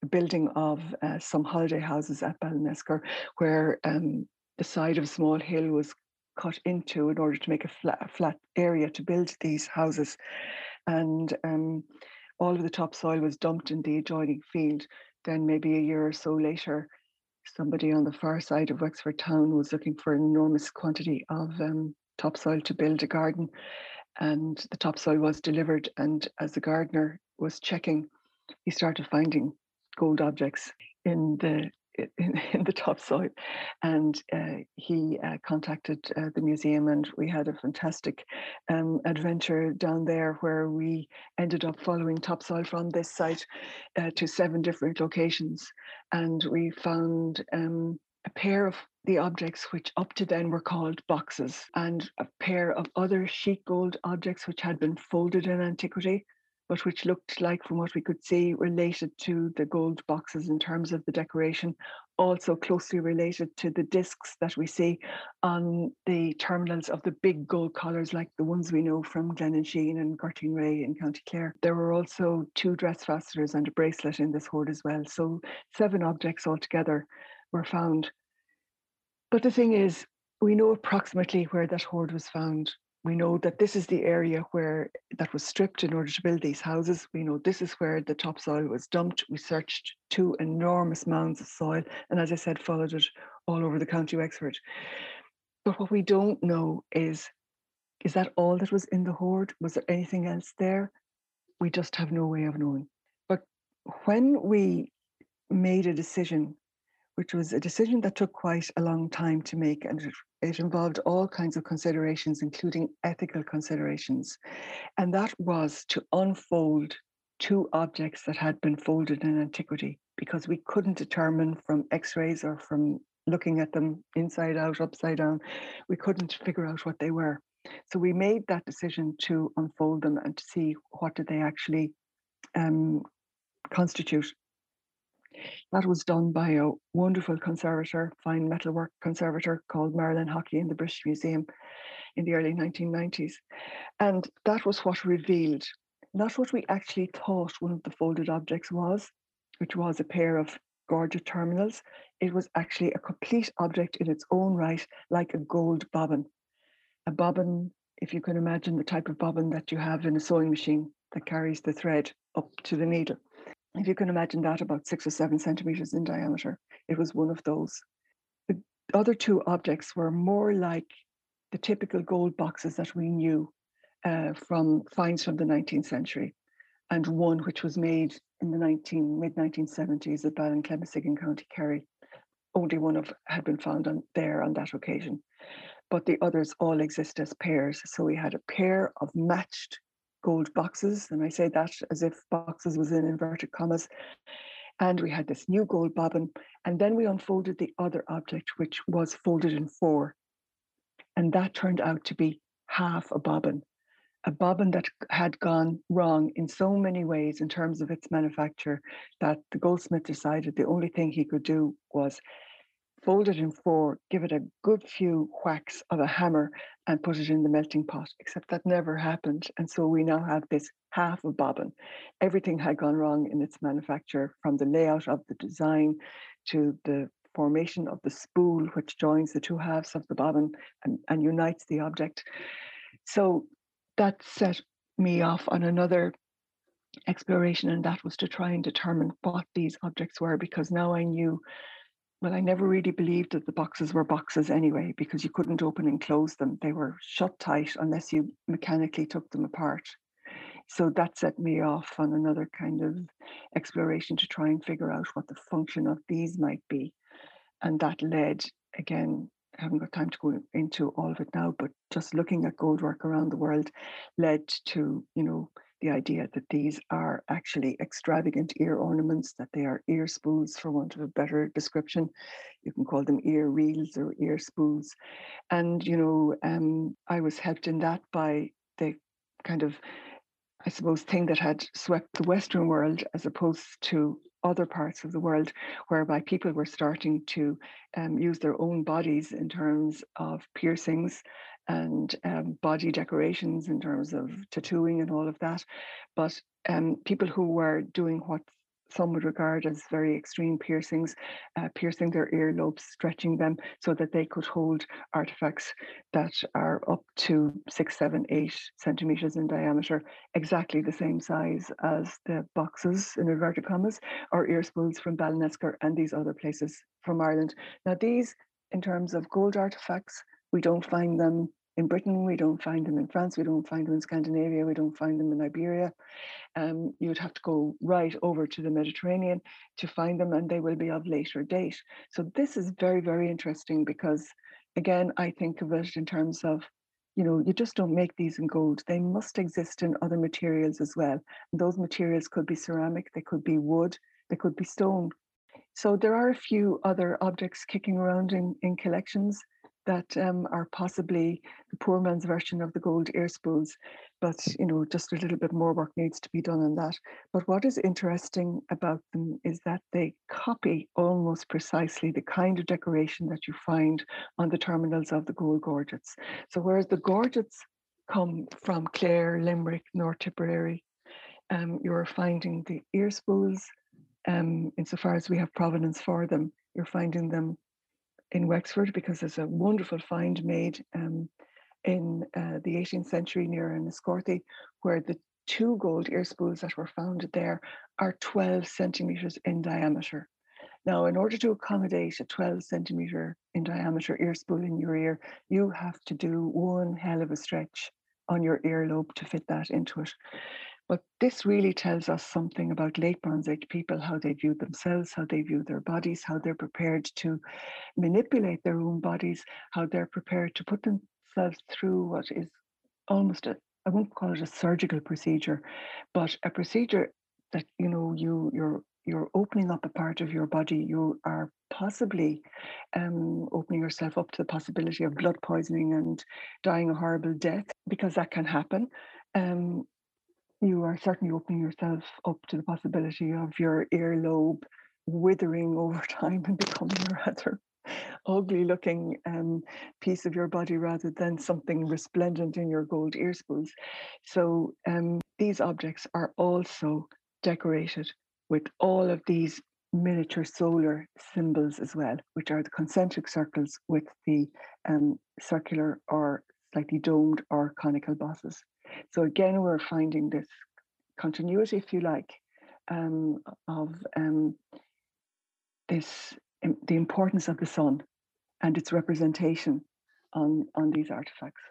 the building of uh, some holiday houses at Ballinesker, where um, the side of a small hill was cut into in order to make a flat, a flat area to build these houses. And um, all of the topsoil was dumped in the adjoining field. Then, maybe a year or so later, somebody on the far side of Wexford town was looking for an enormous quantity of um, topsoil to build a garden. And the topsoil was delivered. And as the gardener was checking, he started finding gold objects in the in, in the topsoil. And uh, he uh, contacted uh, the museum, and we had a fantastic um, adventure down there where we ended up following topsoil from this site uh, to seven different locations. And we found um, a pair of the objects which up to then were called boxes and a pair of other sheet gold objects which had been folded in antiquity but which looked like, from what we could see, related to the gold boxes in terms of the decoration, also closely related to the discs that we see on the terminals of the big gold collars, like the ones we know from Gleninsheen and Sheen and Gertine Gorteenreagh in County Clare. There were also two dress fasteners and a bracelet in this hoard as well. So seven objects altogether were found. But the thing is, we know approximately where that hoard was found we know that this is the area where that was stripped in order to build these houses. We know this is where the topsoil was dumped. We searched two enormous mounds of soil, and as I said, followed it all over the county Wexford. But what we don't know is is that all that was in the hoard? Was there anything else there? We just have no way of knowing. But when we made a decision which was a decision that took quite a long time to make and it, involved all kinds of considerations, including ethical considerations. And that was to unfold two objects that had been folded in antiquity because we couldn't determine from x rays or from looking at them inside out, upside down, we couldn't figure out what they were. So we made that decision to unfold them and to see what did they actually um, constitute. That was done by a wonderful conservator, fine metalwork conservator called Marilyn Hockey in the British Museum in the early 1990s. And that was what revealed not what we actually thought one of the folded objects was, which was a pair of gorget terminals. It was actually a complete object in its own right, like a gold bobbin. A bobbin, if you can imagine the type of bobbin that you have in a sewing machine that carries the thread up to the needle if you can imagine that, about six or seven centimeters in diameter. It was one of those. The other two objects were more like the typical gold boxes that we knew uh, from finds from the 19th century, and one which was made in the 19, mid 1970s at Ballinclemesig in County Kerry. Only one of had been found on there on that occasion, but the others all exist as pairs. So we had a pair of matched gold boxes. And I say that as if boxes was in inverted commas. And we had this new gold bobbin. And then we unfolded the other object, which was folded in four. And that turned out to be half a bobbin, a bobbin that had gone wrong in so many ways in terms of its manufacture that the goldsmith decided the only thing he could do was fold it in four, give it a good few whacks of a hammer, and put it in the melting pot, except that never happened. And so we now have this half a bobbin. Everything had gone wrong in its manufacture from the layout of the design to the formation of the spool, which joins the two halves of the bobbin and, and unites the object. So that set me off on another exploration, and that was to try and determine what these objects were, because now I knew well, I never really believed that the boxes were boxes anyway, because you couldn't open and close them. They were shut tight unless you mechanically took them apart. So that set me off on another kind of exploration to try and figure out what the function of these might be. And that led, again, I haven't got time to go into all of it now, but just looking at gold work around the world led to, you know, the idea that these are actually extravagant ear ornaments, that they are ear spools, for want of a better description. You can call them ear reels or ear spools. And, you know, um, I was helped in that by the kind of, I suppose, thing that had swept the Western world as opposed to other parts of the world, whereby people were starting to um, use their own bodies in terms of piercings and um, body decorations in terms of tattooing and all of that. But um, people who were doing what some would regard as very extreme piercings, uh, piercing their earlobes, stretching them so that they could hold artifacts that are up to six, seven, eight centimeters in diameter, exactly the same size as the boxes in inverted commas or ear spools from Ballinesker and these other places from Ireland. Now, these, in terms of gold artifacts, we don't find them in Britain, we don't find them in France, we don't find them in Scandinavia, we don't find them in Iberia. Um, you would have to go right over to the Mediterranean to find them, and they will be of later date. So this is very, very interesting because, again, I think of it in terms of, you know, you just don't make these in gold. They must exist in other materials as well. And those materials could be ceramic, they could be wood, they could be stone. So there are a few other objects kicking around in, in collections that um, are possibly the poor man's version of the gold ear spools. But you know, just a little bit more work needs to be done on that. But what is interesting about them is that they copy almost precisely the kind of decoration that you find on the terminals of the gold gorgets. So whereas the gorgets come from Clare, Limerick, North Tipperary, um, you're finding the ear spools, um, insofar as we have provenance for them, you're finding them in Wexford because there's a wonderful find made um, in uh, the 18th century near Enniscorthy, where the two gold ear spools that were found there are 12 centimeters in diameter. Now, in order to accommodate a 12 centimeter in diameter ear spool in your ear, you have to do one hell of a stretch on your earlobe to fit that into it. But this really tells us something about late Bronze Age people, how they view themselves, how they view their bodies, how they're prepared to manipulate their own bodies, how they're prepared to put themselves through what is almost a, I won't call it a surgical procedure, but a procedure that, you know, you you're you're opening up a part of your body. You are possibly um, opening yourself up to the possibility of blood poisoning and dying a horrible death because that can happen. Um, you are certainly opening yourself up to the possibility of your earlobe withering over time and becoming a rather ugly looking um, piece of your body rather than something resplendent in your gold ear spools. So um, these objects are also decorated with all of these miniature solar symbols as well, which are the concentric circles with the um, circular or slightly domed or conical bosses. So again, we're finding this continuity, if you like, um, of um, this um, the importance of the sun and its representation on on these artifacts.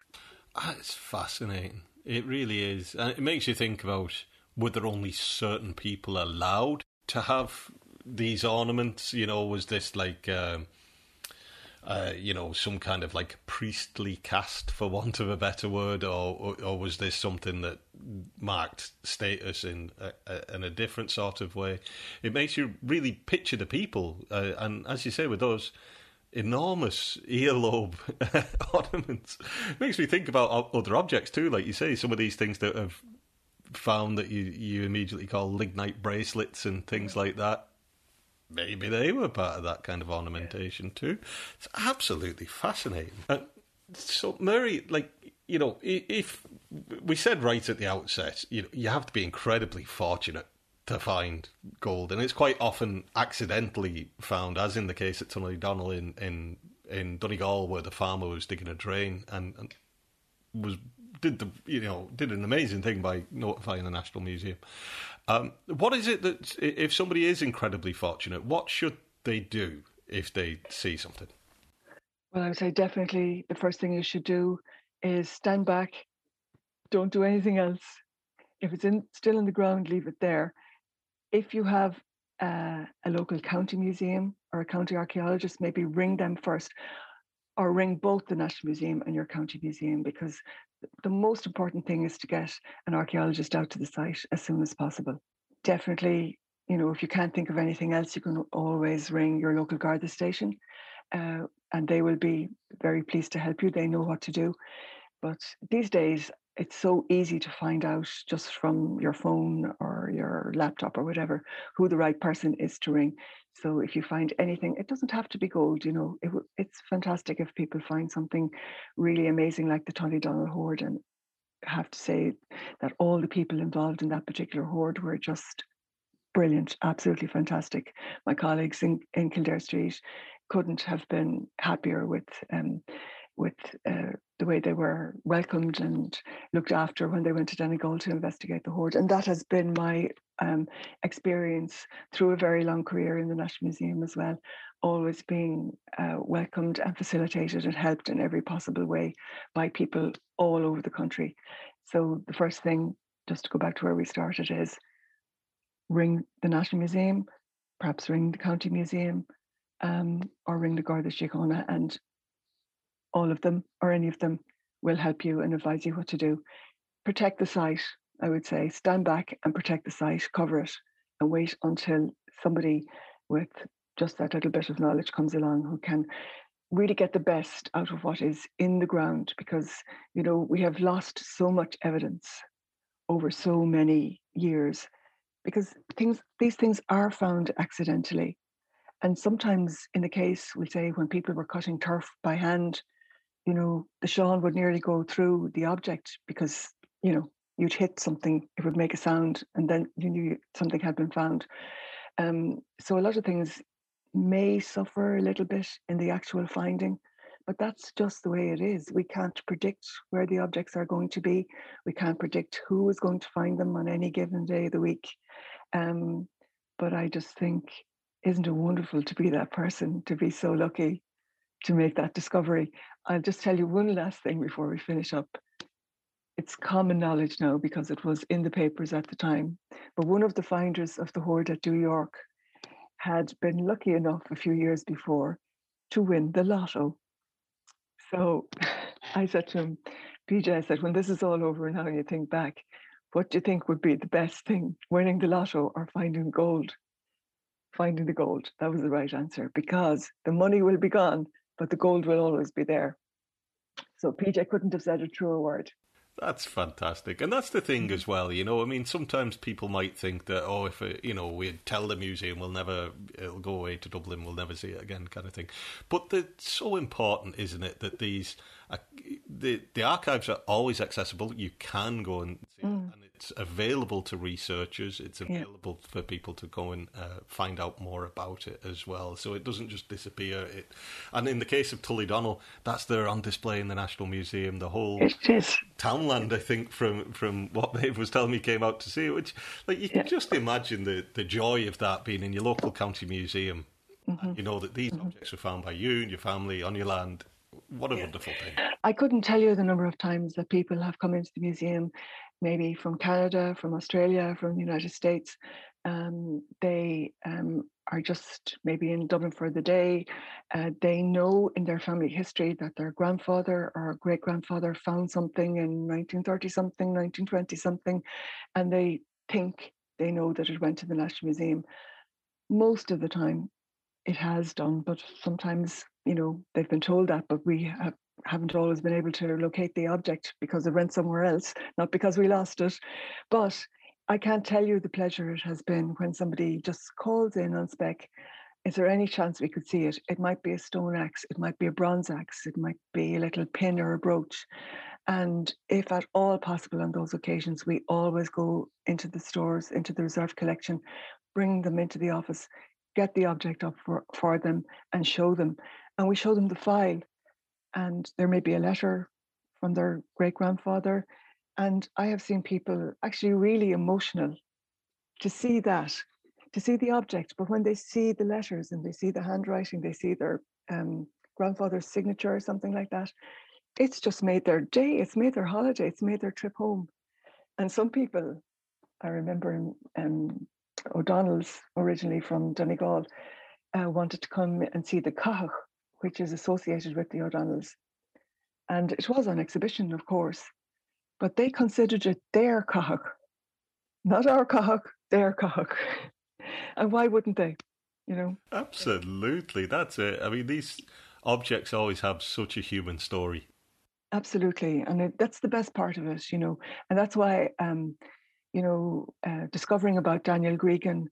Ah, it's fascinating. It really is, and it makes you think about whether only certain people allowed to have these ornaments. You know, was this like? Um, uh, you know, some kind of like priestly caste, for want of a better word, or, or, or was this something that marked status in a, a, in a different sort of way? It makes you really picture the people, uh, and as you say, with those enormous earlobe ornaments, it makes me think about other objects too. Like you say, some of these things that have found that you you immediately call lignite bracelets and things like that maybe they were part of that kind of ornamentation too. It's absolutely fascinating. So, Mary, like you know, if we said right at the outset, you know, you have to be incredibly fortunate to find gold, and it's quite often accidentally found, as in the case at Tullydonnell in in in Donegal, where the farmer was digging a drain and, and was did the you know did an amazing thing by notifying the National Museum. Um, what is it that if somebody is incredibly fortunate, what should they do if they see something?
Well, I would say definitely the first thing you should do is stand back, don't do anything else. If it's in, still in the ground, leave it there. If you have uh, a local county museum or a county archaeologist, maybe ring them first or ring both the National Museum and your county museum because the most important thing is to get an archaeologist out to the site as soon as possible. Definitely, you know, if you can't think of anything else, you can always ring your local Garda station uh, and they will be very pleased to help you. They know what to do. But these days, it's so easy to find out just from your phone or your laptop or whatever who the right person is to ring. So if you find anything, it doesn't have to be gold. You know, it, it's fantastic if people find something really amazing like the Tullydonnell hoard. And I have to say that all the people involved in that particular hoard were just brilliant, absolutely fantastic. My colleagues in, in Kildare Street couldn't have been happier with um, with uh, the way they were welcomed and looked after when they went to Donegal to investigate the hoard. And that has been my um, experience through a very long career in the National Museum as well, always being uh, welcomed and facilitated and helped in every possible way by people all over the country. So the first thing, just to go back to where we started, is ring the National Museum, perhaps ring the County Museum, um, or ring the Garda Síochána and all of them or any of them will help you and advise you what to do. Protect the site, I would say. Stand back and protect the site, cover it, and wait until somebody with just that little bit of knowledge comes along who can really get the best out of what is in the ground because you know we have lost so much evidence over so many years because things these things are found accidentally and sometimes in the case we say when people were cutting turf by hand you know the shawl would nearly go through the object because you know you'd hit something it would make a sound and then you knew something had been found um, so a lot of things may suffer a little bit in the actual finding, but that's just the way it is. We can't predict where the objects are going to be. We can't predict who is going to find them on any given day of the week. Um, but I just think, isn't it wonderful to be that person, to be so lucky to make that discovery? I'll just tell you one last thing before we finish up. It's common knowledge now because it was in the papers at the time. But one of the finders of the hoard at Dooyork had been lucky enough a few years before to win the lotto. So I said to him, PJ, I said, when this is all over now and you think back, what do you think would be the best thing, winning the lotto or finding gold? Finding the gold. That was the right answer because the money will be gone, but the gold will always be there. So PJ couldn't have said a truer word.
That's fantastic, and that's the thing as well. You know, I mean, sometimes people might think that, oh, if it, you know, we tell the museum, we'll never, it'll go away to Dublin, we'll never see it again, kind of thing. But it's so important, isn't it, that these uh, the the archives are always accessible. You can go and see mm. it, and it's available to researchers. It's available yeah. for people to go and uh, find out more about it as well. So it doesn't just disappear. It, and in the case of Tullydonnell, that's there on display in the National Museum. The whole townland, I think, from from what Maeve was telling me, came out to see it. Which, like, you yeah. can just imagine the the joy of that being in your local county museum. Mm-hmm. you know that these mm-hmm. objects were found by you and your family on your land what a yeah. wonderful thing.
I couldn't tell you the number of times that people have come into the museum, maybe from Canada, from Australia, from the United States. Um, they um, are just maybe in Dublin for the day. Uh, they know in their family history that their grandfather or great grandfather found something in 1930 something, 1920 something, and they think they know that it went to the National Museum. Most of the time, it has done, but sometimes you know they've been told that, but we have, haven't always been able to locate the object because it went somewhere else, not because we lost it. But I can't tell you the pleasure it has been when somebody just calls in on spec. Is there any chance we could see it? It might be a stone axe, it might be a bronze axe, it might be a little pin or a brooch. And if at all possible on those occasions, we always go into the stores, into the reserve collection, bring them into the office, get the object up for, for them and show them. And we show them the file. And there may be a letter from their great grandfather. And I have seen people actually really emotional to see that, to see the object. But when they see the letters and they see the handwriting, they see their um, grandfather's signature or something like that, it's just made their day, it's made their holiday, it's made their trip home. And some people, I remember um, O'Donnell's, originally from Donegal, uh, wanted to come and see the Cathach, which is associated with the O'Donnells. And it was on exhibition, of course, but they considered it their Cathach, not our Cathach, their Cathach. and why wouldn't they? You know?
Absolutely. That's it. I mean, these objects always have such a human story.
Absolutely. And it, that's the best part of it, you know. And that's why um, you know, uh, discovering about Daniel Gregan,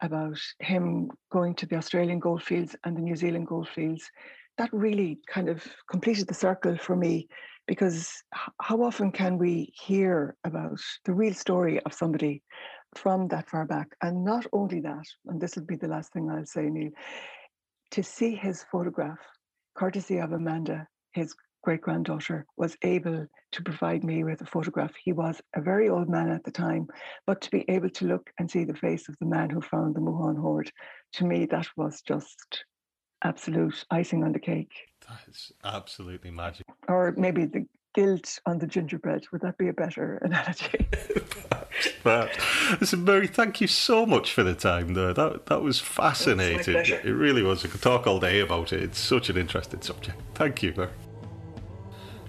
about him going to the Australian goldfields and the New Zealand goldfields, that really kind of completed the circle for me because how often can we hear about the real story of somebody from that far back? And not only that, and this will be the last thing I'll say, Neil, to see his photograph, courtesy of Amanda, his great granddaughter was able to provide me with a photograph. He was a very old man at the time, but to be able to look and see the face of the man who found the Mooghaun hoard, to me, that was just absolute icing on the cake.
That is absolutely magic.
Or maybe the gilt on the gingerbread. Would that be a better analogy?
that. Listen, Mary, thank you so much for the time there. That that was fascinating. It really was. I could talk all day about it. It's such an interesting subject. Thank you, Mary.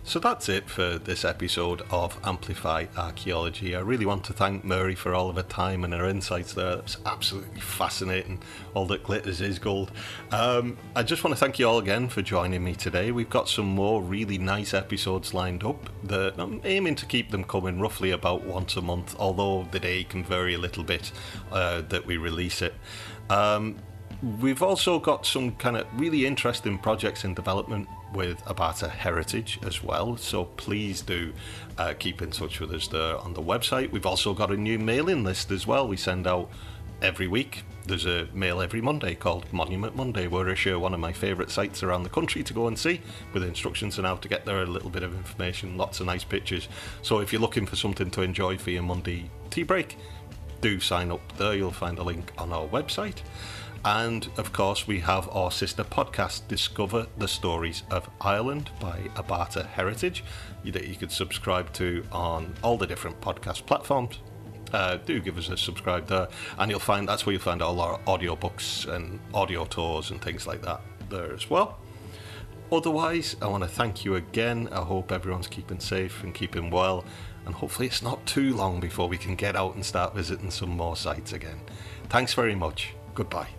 So that's it for this episode of Amplify Archaeology. I really want to thank Mary for all of her time and her insights there. It was absolutely fascinating. All that glitters is gold. Um, I just want to thank you all again for joining me today. We've got some more really nice episodes lined up. That I'm aiming to keep them coming roughly about once a month, although the day can vary a little bit uh, that we release it. Um, we've also got some kind of really interesting projects in development with Abarta Heritage as well. So please do uh, keep in touch with us there on the website. We've also got a new mailing list as well. We send out every week. There's a mail every Monday called Monument Monday, where I share one of my favourite sites around the country to go and see, with instructions on how to get there, a little bit of information, lots of nice pictures. So if you're looking for something to enjoy for your Monday tea break, do sign up there. You'll find a link on our website. And of course, we have our sister podcast, Discover the Stories of Ireland by Abarta Heritage, that you could subscribe to on all the different podcast platforms. Uh, do give us a subscribe there, and you'll find that's where you'll find all our audiobooks and audio tours and things like that there as well. Otherwise, I want to thank you again. I hope everyone's keeping safe and keeping well, and hopefully, it's not too long before we can get out and start visiting some more sites again. Thanks very much. Goodbye.